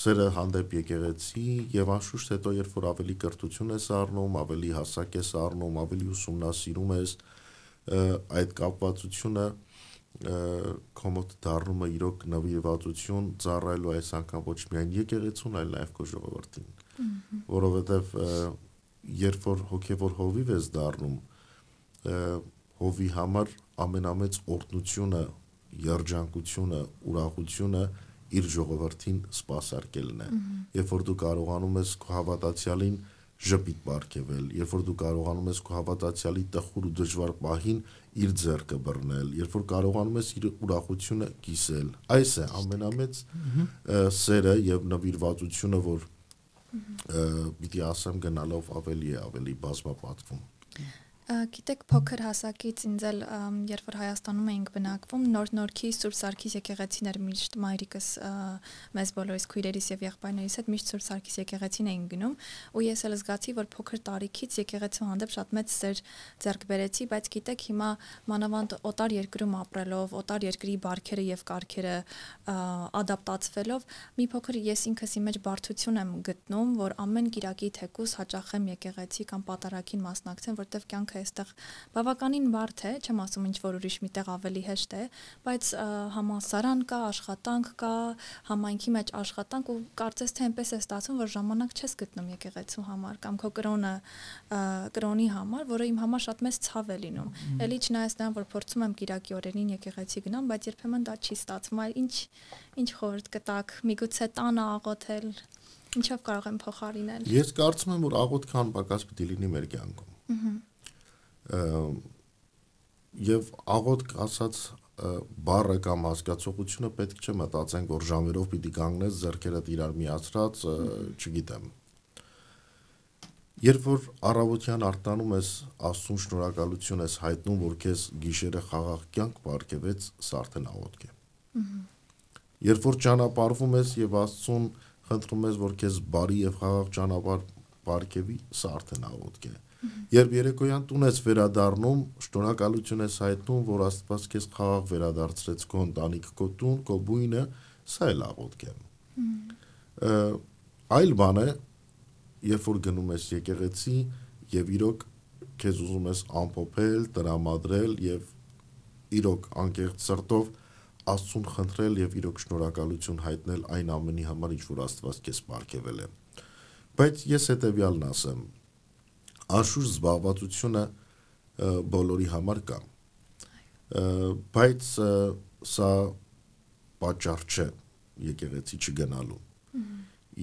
Speaker 4: սերը հանդեպ եկեղեցի եւ անշուշտ հետո երբ որ ավելի կրթություն ես առնում, ավելի հասակ ես առնում, ավելի ուսումնասիրում ես այդ կապվածությունը մոտ դառնում է իրոք նվիրվածություն ծառայելու այս անգամ ոչ միայն եկեղեցուն, այլ նաեւ քո ժողովրդին։ Որովհետեւ երբ որ հոգեվոր հովիվ ես դառնում, հովի համար ամենամեծ օրհնությունը, երջանկությունը, ուրախությունը իր ժողովրդին սпасարկելն է։ Երբ որ դու կարողանում ես քո հավատացյալին ժպիտ բարգեվել, երբ որ դու կարողանում ես քո հավատացյալի տխուր ու դժվար պահին իր ձեռքը բռնել, երբ որ կարողանում ես իր ուրախությունը կիսել։ Այս է ամենամեծ սերը եւ նվիրվածությունը, որ պիտի ասեմ գնալով ավելի ավելի բազմապատվում։
Speaker 2: Գիտեք, փոքր հասակից ինձ էլ երբ որ Հայաստանում էինք բնակվում, նոր նորքի Սուրբ Սարգիս եկեղեցին էր միշտ մայրիկս մեզ բոլորիս քույրերիս եւ եղբայրներիս հետ միշտ Սուրբ Սարգիս եկեղեցին էին գնում, ու ես էլ զգացի, որ փոքր տարիքից եկեղեցու հանդեպ շատ մեծ սեր ձեռք բերեցի, բայց գիտեք, հիմա մանավանդ օտար երկրում ապրելով, օտար երկրի բարքերը եւ կարգերը ադապտացվելով, մի փոքր ես ինքս իմ մեջ բարդություն եմ գտնում, որ ամեն Կիրակի թեկուս հաճախեմ եկեղեցի կամ պատարակին մասնակցեմ, որտեղ կյանքը կյանքը այստեղ բավականին բարդ է, չեմ ասում ինչ որ ուրիշ միտեղ ավելի հեշտ է, բայց համասարան կա, աշխատանք կա, համայնքի մեջ աշխատանք ու կարծես թե այնպես է ստացվում, որ ժամանակ չես գտնում եկեղեցու համար կամ քո կրոնը կրոնի համար, որը իմ համար շատ մեծ ցավ է լինում։ Էլի չնայած նրան, որ փորձում եմ Կիրակի օրերին եկեղեցի գնամ, բայց երբեմն դա չի ստացվում, այլ ինչ ինչ խորտ կտակ, միգուցե տանը աղոթել, ինչով կարող եմ փոխարինել։
Speaker 4: Ես կարծում եմ, որ աղոթքան պակաս պիտի լինի մեր կյանքում։ Ահա եւ աղոտ ասած բառը կամ հասկացողությունը պետք չէ մտածենք որ ժամերով պիտի կանգնես зерքերդ իրար միացրած, չգիտեմ։ Երբ որ առավոտյան արտանում ես աստուն շնորհակալություն ես հայտնում որ քեզ գիշերը խաղաղ կյանք բարգևեց, սա արդեն աղոտք է։ Երբ որ ճանապարհվում ես եւ աստուն խնդրում ես որ քեզ բարի եւ խաղաղ ճանապարհ բարգևի, սա արդեն աղոտք է։ Ա Երբ երեկոյան տուն ես վերադառնում, շնորհակալություն ես հայտնում, որ Աստված քեզ խաղաղ վերադարձրեց քո ընտանիք, քո տուն, քո բույնը, սա էլ աղոթք է։ Այլ բան է, երբ որ գնում ես եկեղեցի եւ իրոք քեզ ուզում ես ամփոփել, տրամադրել եւ իրոք անկեղծ սրտով Աստծուն խնդրել եւ իրոք շնորհակալություն հայտնել այն ամենի համար, ինչ որ Աստված քեզ ապարգևել է։ Բայց ես հետեւյալն ասեմ, անշուշտ զբաղվածությունը բոլորի համար կա բայց սա պատճառ չէ եկեղեցի չգնալու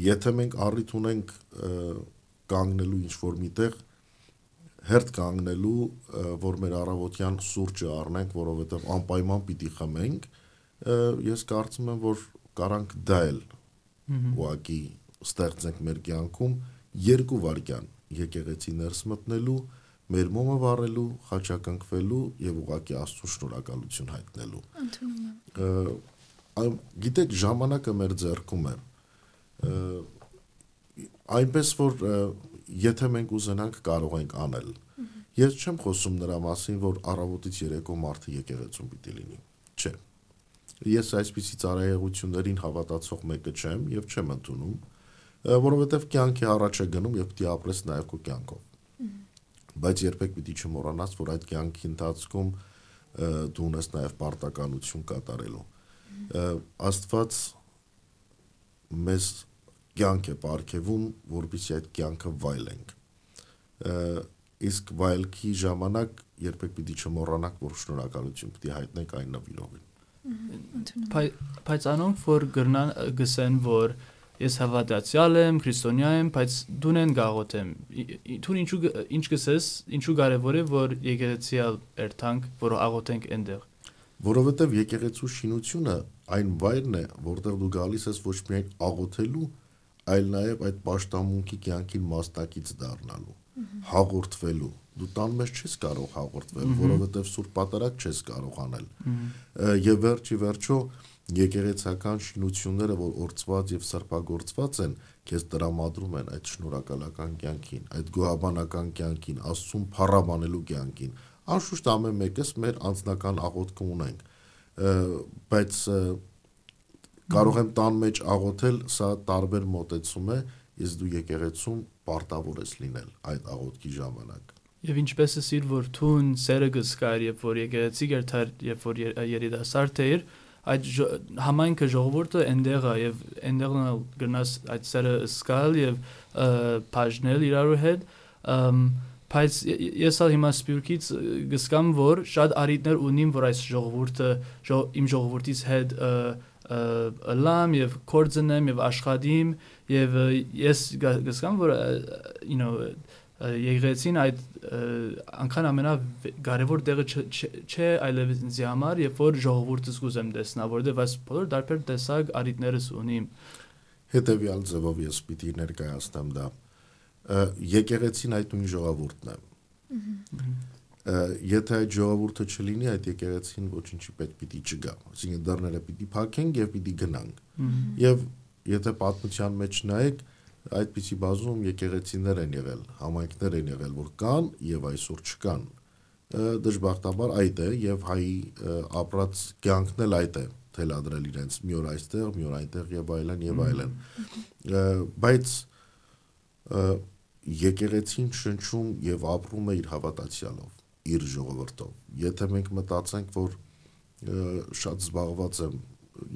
Speaker 4: եթե մենք առիթ ունենք կանգնելու ինչ որ միտեղ հերթ կանգնելու որ մեր առավոտյան սուրճը առնենք որովհետև անպայման պիտի խմենք ես կարծում եմ որ կարանք դա էլ ուղակի ստեղծենք մեր կյանքում երկու վարքյան եկեղեցի ներս մտնելու, մեր մոմը վառելու, խաչակնկվելու եւ ուղակի Աստծո շնորհակալություն հայտնելու։ Ընդունում եմ։ Գիտեք, ժամանակը մեր ձեռքում է։ Այնպես որ եթե մենք ուզենանք կարող ենք անել։ Ես չեմ խոսում նրա մասին, որ առավոտից երեկո մարդը եկեղեցում պիտի լինի։ Չէ։ Ես այսպիսի ծառայողություններին հավատացող մեկը չեմ եւ չեմ ընդունում որովհետև կյանքի առաջ է գնում եւ պիտի ապրես նաեւ քո կյանքով։ Բայց երբեք պիտի չմոռանաս, որ այդ կյանքի ընթացքում դու ունես նաեւ պարտականություն կատարելու։ Աստված մեզ կյանք է ապարգևում, որպեսզի այդ կյանքը վայելենք։ Իսկ վայելքի ժամանակ երբեք պիտի չմոռանանք, որ շնորհակալություն պիտի հայտնենք այն նվիրողին։
Speaker 1: Բայց անոնք որ գրնան գսեն որ ես հավատացյալ եմ, քրիստոնյա եմ, բայց դունեն գաղոթեմ։ Դու ինչու ինչ գսես, ինչու կարևոր է որ եկեղեցիալ երթանք, որ աղոթենք այնտեղ։
Speaker 4: Որովհետև եկեղեցու շինությունը այն վայրն է, որտեղ դու գալիս ես ոչ միայն աղոթելու, այլ նաև այդ պաշտամունքի կյանքին մասնակից դառնալու, հաղորդվելու։ Դու տան մեջ չես կարող հաղորդվել, որովհետև սուրբ պատարակ չես կարող անել։ Եվ վերջի վերջո եկեղեցական շինությունները, որ օրծված եւ սրբագործված են, քեզ տրամադրում են այդ շնորհակալական կյանքին, այդ գոհաբանական կյանքին, Աստծուն փառաբանելու կյանքին։ Անշուշտ ամեն մեկս մեր անձնական աղոթքը ունենք, բայց կարող եմ տան մեջ աղոթել, սա տարբեր մոտեցում է, իսկ դու եկեղեցում պարտավոր ես լինել այդ աղոթքի ժամանակ։
Speaker 1: Եվ ինչպես է սիր որ թուն սերը գսկար, երբ որ եկեղեցի գերթար, երբ որ երիտասարդ էր, այդ համայնքը ժողովուրդը այնտեղ է եւ այնտեղն էլ գնաս այդ սերը սկալ եւ բաժնել իրարու հետ բայց ես ալ հիմա սպյուրքից գսկամ որ շատ արիտներ ունիմ որ այս ժողովուրդը իմ ժողովրդից հետ լամ եւ կորձնեմ եւ աշխատիմ եւ ես գսկամ որ you know եկեղեցին այդ անկան ամենակարևոր տեղը չէ այլևս ինձ համար, երբ որ ժողովուրդս կուզեմ տեսնա, որովհետև այս բոլոր դարբեր տեսակ արիտներս ունիմ։
Speaker 4: Հետևյալ ձևով ես պիտի ներկայացնեմ դա։ Եկեղեցին այդ նույն ժողովուրդն է։ Եթե այդ ժողովուրդը չլինի, այդ եկեղեցին ոչինչի պետք պիտի չգա։ Այսինքն դռները պիտի փակենք եւ պիտի գնանք։ Եվ եթե պատմության մեջ նայեք, այդպիսի բազում եկեղեցիներ են եղել, համայնքներ են եղել, որ կան եւ այսօր չկան։ Դժբախտաբար այդ է եւ հայի ապրած կյանքն էլ այդ է թելադրել իրենց մի օր այստեղ, մի օր այնտեղ եւ այլն եւ այլն։ Բայց եկեղեցին շնչում եւ ապրում է իր հավատացյալով, իր ժողովրդով։ Եթե մենք մտածենք, որ շատ զբաղված եմ,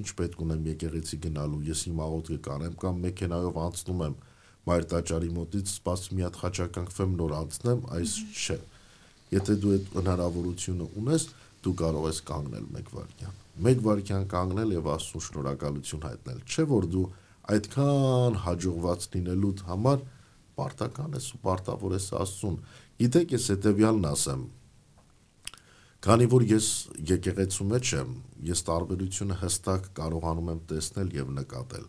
Speaker 4: ինչ պետք ունեմ եկեղեցի գնալու, ես իմ աղոթքը կանեմ կամ մեքենայով անցնում եմ մայր տաճարի մոտից, սպասում մի հատ խաչականգ նոր անցնեմ, այս չէ։ Եթե դու այդ հնարավորությունը ունես, դու կարող ես կանգնել մեկ վայրկյան։ Մեկ վայրկյան կանգնել եւ Աստծուն շնորհակալություն հայտնել։ Չէ որ դու այդքան հաջողված լինելուդ համար պարտական ես ու պարտավոր ես Աստծուն։ Գիտեք, ես հետեւյալն ասեմ, Քանի որ ես եկեղեցու մեջ եմ, ես տարբերությունը հստակ կարողանում եմ տեսնել եւ նկատել։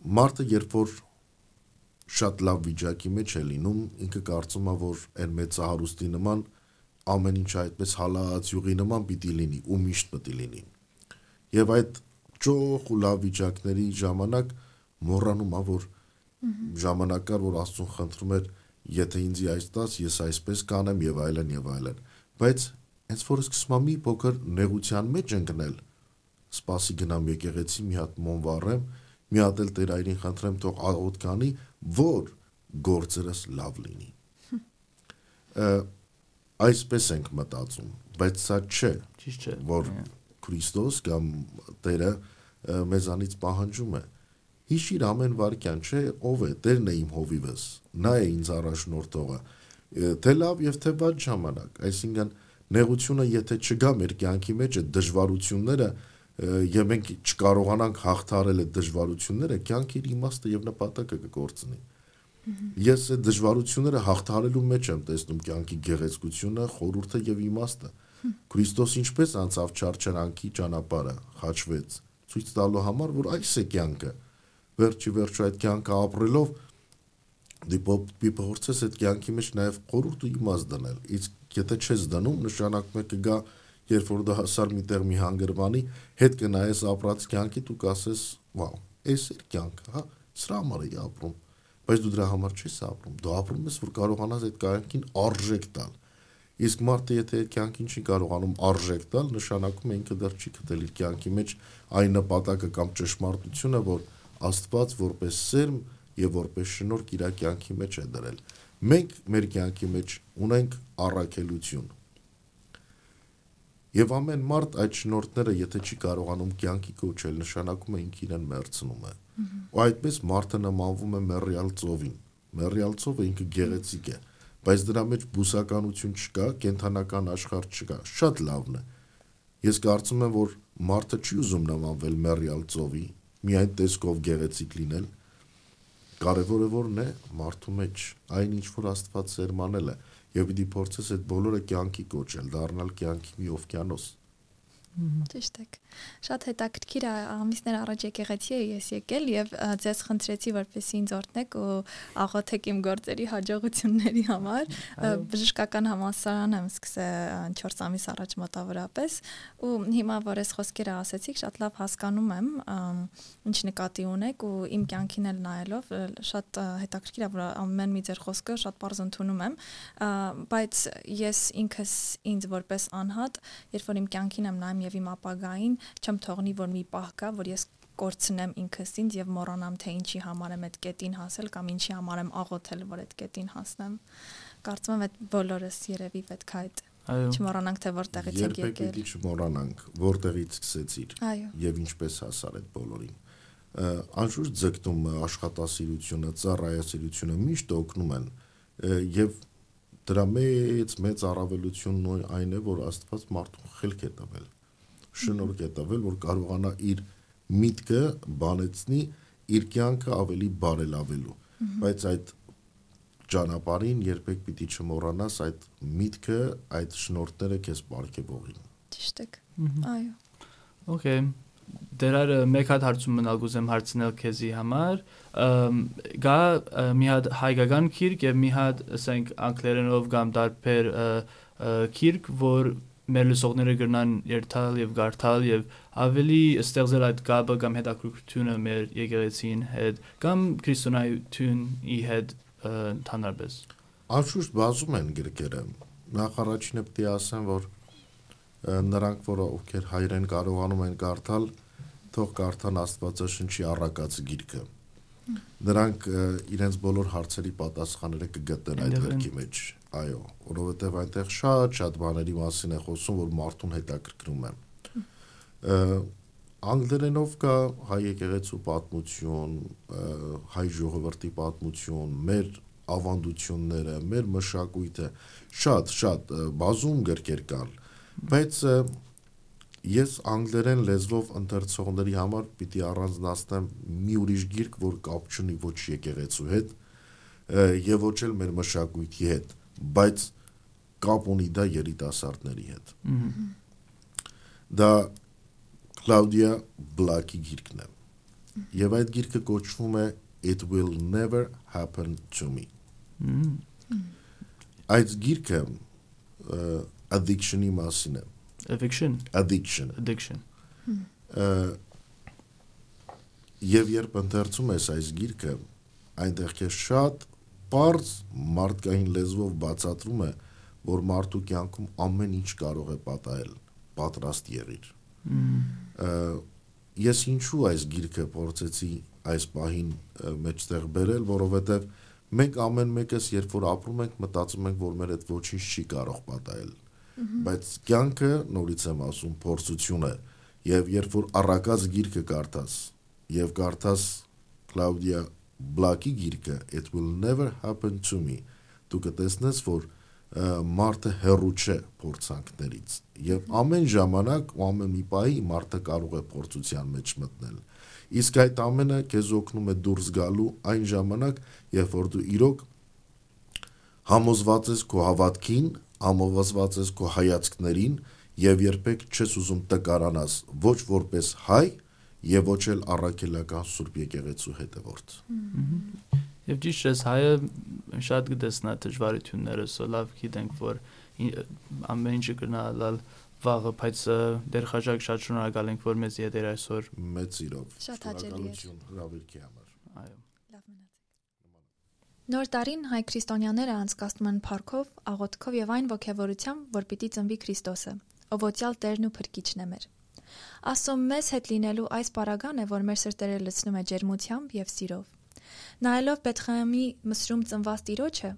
Speaker 4: Մարդը երբ որ շատ լավ վիճակի մեջ է լինում, ինքը կարծում է, որ այն մեծահարուստի նման ամեն ինչ այդպես հալած յուղի նման պիտի լինի ու միշտ պիտի լինի։ Եվ այդ ճոխ ու լավ վիճակների ժամանակ մոռանում է, որ ժամանակ կար, որ Աստծուն խնդրում էր, եթե ինձ այս տաս, ես այսպես կանեմ եւ այլն եւ այլն։ Բայց հենց որ սկսում եմ մի փոքր նեղության մեջ ընկնել, սպասի գնամ եկեղեցի մի հատ մոն վառեմ, մի հատ էլ Տեր այրին խնդրեմ թող աղոտ կանի, որ գործերս լավ լինի։ Այսպես ենք մտածում, բայց սա չէ,
Speaker 1: Ճիշտ չէ։
Speaker 4: որ Քրիստոս կամ Տերը մեզանից պահանջում է հիշիր ամեն վարքյան, չէ, ով է, Տերն է իմ հովիվս, նա է ինձ առաջնորդողը, թե լավ եւ թե բաց ժամանակ, այսինքն նեղությունը եթե չգա մեր կյանքի մեջ այդ դժվարությունները ա, եւ մենք չկարողանանք հաղթարել այդ դժվարությունները, կյանքի իմաստը եւ նպատակը կկորցնի։ Ես այդ դժվարությունները հաղթարելու մեջ եմ տեսնում կյանքի գեղեցկությունը, խորհուրդը եւ իմաստը։ Քրիստոս ինչպես անցավ չարչարանքի ճանապարհը, խաչվեց, ցույց տալու համար, որ այս է կյանքը։ Վերջի վերջո այդ կյանքը ապրելով դիպոպ դիպորցես այդ կյանքի մեջ նաև խորհուրդ ու իմաստ դնել։ Իսկ եթե չես դնում, նշանակում է կգա երբ որ դու հասար մի տեղ մի հանգրվանի, հետ կնայես ապրած կյանքի դու կասես, վաու, էս է կյանքը, հա, սրա համար էի ապրում։ Բայց դու դրա համար չես ապրում։ Դու ապրում ես, որ կարողանաս այդ կյանքին արժեք տալ։ Իսկ մարդը եթե այդ կյանքին չի կարողանում արժեք տալ, նշանակում է ինքը դեռ չի գտել իր կյանքի մեջ այն նպատակը կամ ճշմարտությունը, որ Աստված որպես սերմ եւ որպես շնորհք իր կյանքի մեջ է դրել։ Մենք մեր կյանքի մեջ ունենք առաքելություն։ Եվ ամեն մարդ այդ շնորհները, եթե չի կարողանում կյանքի կոչել, նշանակում է ինքն իրեն մերցնում է։ Ու այդպես մարդը նմանվում է մեռյալ ծովին։ Մեռյալ ծովը ինքը գեղեցիկ է, բայց դրա մեջ բուսականություն չկա, կենթանական աշխարհ չկա։ Շատ լավն է։ Ես կարծում եմ, որ մարդը չի ուզում նմանվել մեռյալ ծովի, միայն տեսքով գեղեցիկ լինել, կարևորը որն է մարդու մեջ այն ինչ որ Աստված սերմանել է եւ պիտի փորձես այդ բոլորը կյանքի կոչել, դառնալ կյանքի մի օվկիանոս։
Speaker 2: Ճիշտ եք։ Շատ հետաքրքիր է ամիսներ առաջ եկեղեցի էի ես եկել եւ ձեզ խնդրեցի որպեսզի ինձ օրհնեք ու աղոթեք իմ գործերի հաջողությունների համար։ Բժշկական համալսարան եմ սկսել 4 ամիս առաջ մոտավորապես ու հիմա որ ես խոսքերը ասեցիք, շատ լավ հասկանում եմ ինչ նկատի ունեք ու իմ կյանքին էլ նայելով շատ հետաքրքիր է որ ամեն մի ձեր խոսքը շատ པարզ ընդունում եմ, բայց ես ինքս ինձ որպես անհատ, երբ որ իմ կյանքին եմ նայում եւ իմ ապագային, չեմ թողնի որ մի պահ գա, որ ես կորցնեմ ինքս ինձ եւ մոռանամ թե ինչի համար եմ այդ կետին հասել կամ ինչի համար եմ աղոթել որ այդ կետին հասնեմ կարծում եմ այդ բոլորս երևի պետք է այդ չմոռանանք թե որտեղից եք
Speaker 4: Երբեք
Speaker 2: եկել
Speaker 4: պիտի չմոռանանք, որտեղից սկսեցիր եւ ինչպես հասար այդ բոլորին։ Անշուշտ ձգտումը, աշխատասիրությունը, ծառայասիրությունը միշտ օգնում են եւ դրա մեծ մեծ առավելությունն ու այն է, որ Աստված մարդուն խելք է տվել։ Շնորհք է տվել, որ կարողանա իր միտքը բանեցնի իր կյանքը ավելի բարելավելու։ Բայց այդ ճանապարհին երբեք պիտի չմոռանաս այդ միտքը, այդ շնորհները քեզ ապարգևողին։
Speaker 2: ճիշտ եք այո
Speaker 1: Okay։ դերարը մեկ հատ հարցում մնալ գուզեմ հարցնել քեզի համար գա մի հատ հայկական քիրք եւ մի հատ ասենք անգլերենով կամ դարբեր քիրք որ մեր լսողները գրնան երթալ եւ գարթալ եւ ավելի ստեղծել այդ գաբը կամ հետաքրքրությունը մեր եկեղեցին հետ կամ քրիստոնեությունի հետ ընդհանրապես
Speaker 4: Անշուշտ բազում են գրքերը։ Նախ առաջինը պետք է ասեմ, որ նրանք, որ ովքեր հայրեն կարողանում են կարդալ, թող կարդան Աստվածաշնչի առակած գիրքը։ Նրանք իրենց բոլոր հարցերի պատասխանները կգտնեն այդ գրքի մեջ։ Այո, որովհետև այնտեղ շատ-շատ բաների մասին է խոսում, որ մարդուն հետաքրքրում է։ Անգլերենով կա հայ եկեղեցու պատմություն, հայ ժողովրդի պատմություն, մեր ավանդությունները, մեր մշակույթը, շատ շատ ը, բազում գրքեր կան, բայց ես անգլերեն լեզվով ընթերցողների համար պիտի առանձնացնեմ մի ուրիշ գիրք, որ կապ չունի ոչ եկեղեցու հետ եւ ոչ էլ մեր մշակույթի հետ, բայց կապ ունի դա երիտասարդների հետ։ Դա Claudia Black-ի գիրքն է։ Եվ այդ գիրքը կոչվում է It will never happen to me։ Այդ գիրքը addiction-ի մասին է։ Addiction։
Speaker 1: addiction
Speaker 4: Ը, Եվ երբ ընթերցում ես այս գիրքը, այնտեղ քեզ շատ པարզ մարդկային լեզվով բացատրում է, որ մարդու կյանքում ամեն ինչ կարող է պատահել, պատրաստ եղիր։ Ես ինչու այս գիրքը փորձեցի այս պահին մեջտեղ բերել, որովհետև մենք ամեն մեկս երբ որ ապրում ենք, մտածում ենք, որ մեր հետ ոչինչ չի կարող պատահել։ Բայց կյանքը նորից եմ ասում, փորձություն է, եւ երբ որ առակած գիրքը կարդաս եւ կարդաս Claudia Black-ի գիրքը It will never happen to me, դու կտեսնես, որ մարդը հերու չէ փորձանքներից եւ ամեն ժամանակ ու ամեն մի պահի մարդը կարող է փորձության մեջ մտնել իսկ այդ ամենը քեզ օգնում է դուրս գալու այն ժամանակ երբ որ դու իրոք համոզված ես քո հավատքին համոզված ես քո հայացքներին եւ երբեք չես ուզում տկարանաս ոչ որպես հայ եւ ոչ էլ առաքելական սուրբ եկեղեցու հետևորդ
Speaker 1: Եվ ճիշտ ես հայը շատ կտեսնա դժվարությունները, սո լավ գիտենք, որ ամեն ինչը կնալալ վաղը, բայց ը, դեր խաժակ շատ շնորհակալ ենք, որ մեզ յետեր այսօր։
Speaker 4: մեծ իրով
Speaker 2: Շատ հաճելի էր։
Speaker 4: հրավերքի համար
Speaker 1: Այո։
Speaker 2: Լավ մնացեք։ Նոր տարին հայ քրիստոնյաները անցկացնում են փառքով, աղոթքով եւ այն ողջավորությամբ, որ պիտի ծնվի Քրիստոսը, ովոցյալ Տերն ու Փրկիչն է մեր։ Աստծո մեզ հետ լինելու այս պարագան է, որ մեր սրտերը լցնում է ջերմությամբ եւ սիրով։ Նայելով Բեթխեհեմի մսրում ծնված Տիրոջը,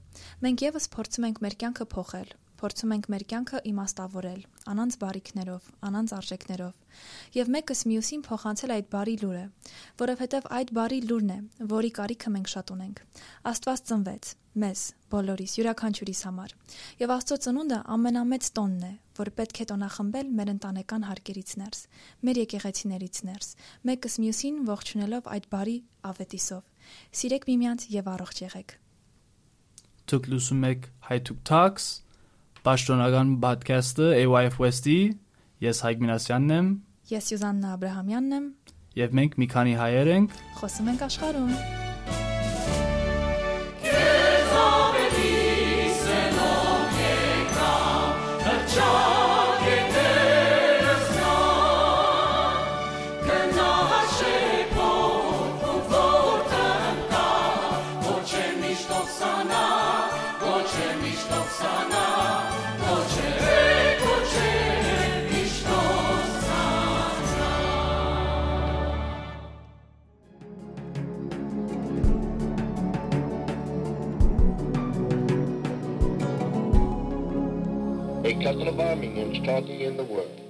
Speaker 2: մենք եւս փորձում ենք մեր կյանքը փոխել, փորձում ենք մեր կյանքը իմաստավորել, անանց բարիքներով, անանց արժեքներով, եւ մեկս մյուսին փոխանցել այդ բարի լուրը, որովհետեւ այդ բարի լուրն է, որի կարիքը մենք շատ ունենք։ Աստված ծնվեց մեզ, բոլորիս, յուրաքանչյուրիս համար։ Եվ Աստծո ծնունդը ամենամեծ տոնն է, որ պետք է տոնախմբել մեր ընտանեկան հարկերից ներս, մեր եկեղեցիներից ներս, մեկս մյուսին ողջունելով այդ բարի ավետիսով։ Սիրեք միմյանց եւ առողջ եղեք։
Speaker 1: Դուք լսում եք Հայթուք Talks, պաշտոնական podcast-ը AYF West-ի։ Ես Հայկ Մինասյանն եմ
Speaker 2: Ես Սյուզաննա Աբ รา համյանն եմ,
Speaker 1: եւ մենք մի քանի հայեր ենք։
Speaker 2: խոսում ենք աշխարհում։
Speaker 3: capital of arming and stocking in the world.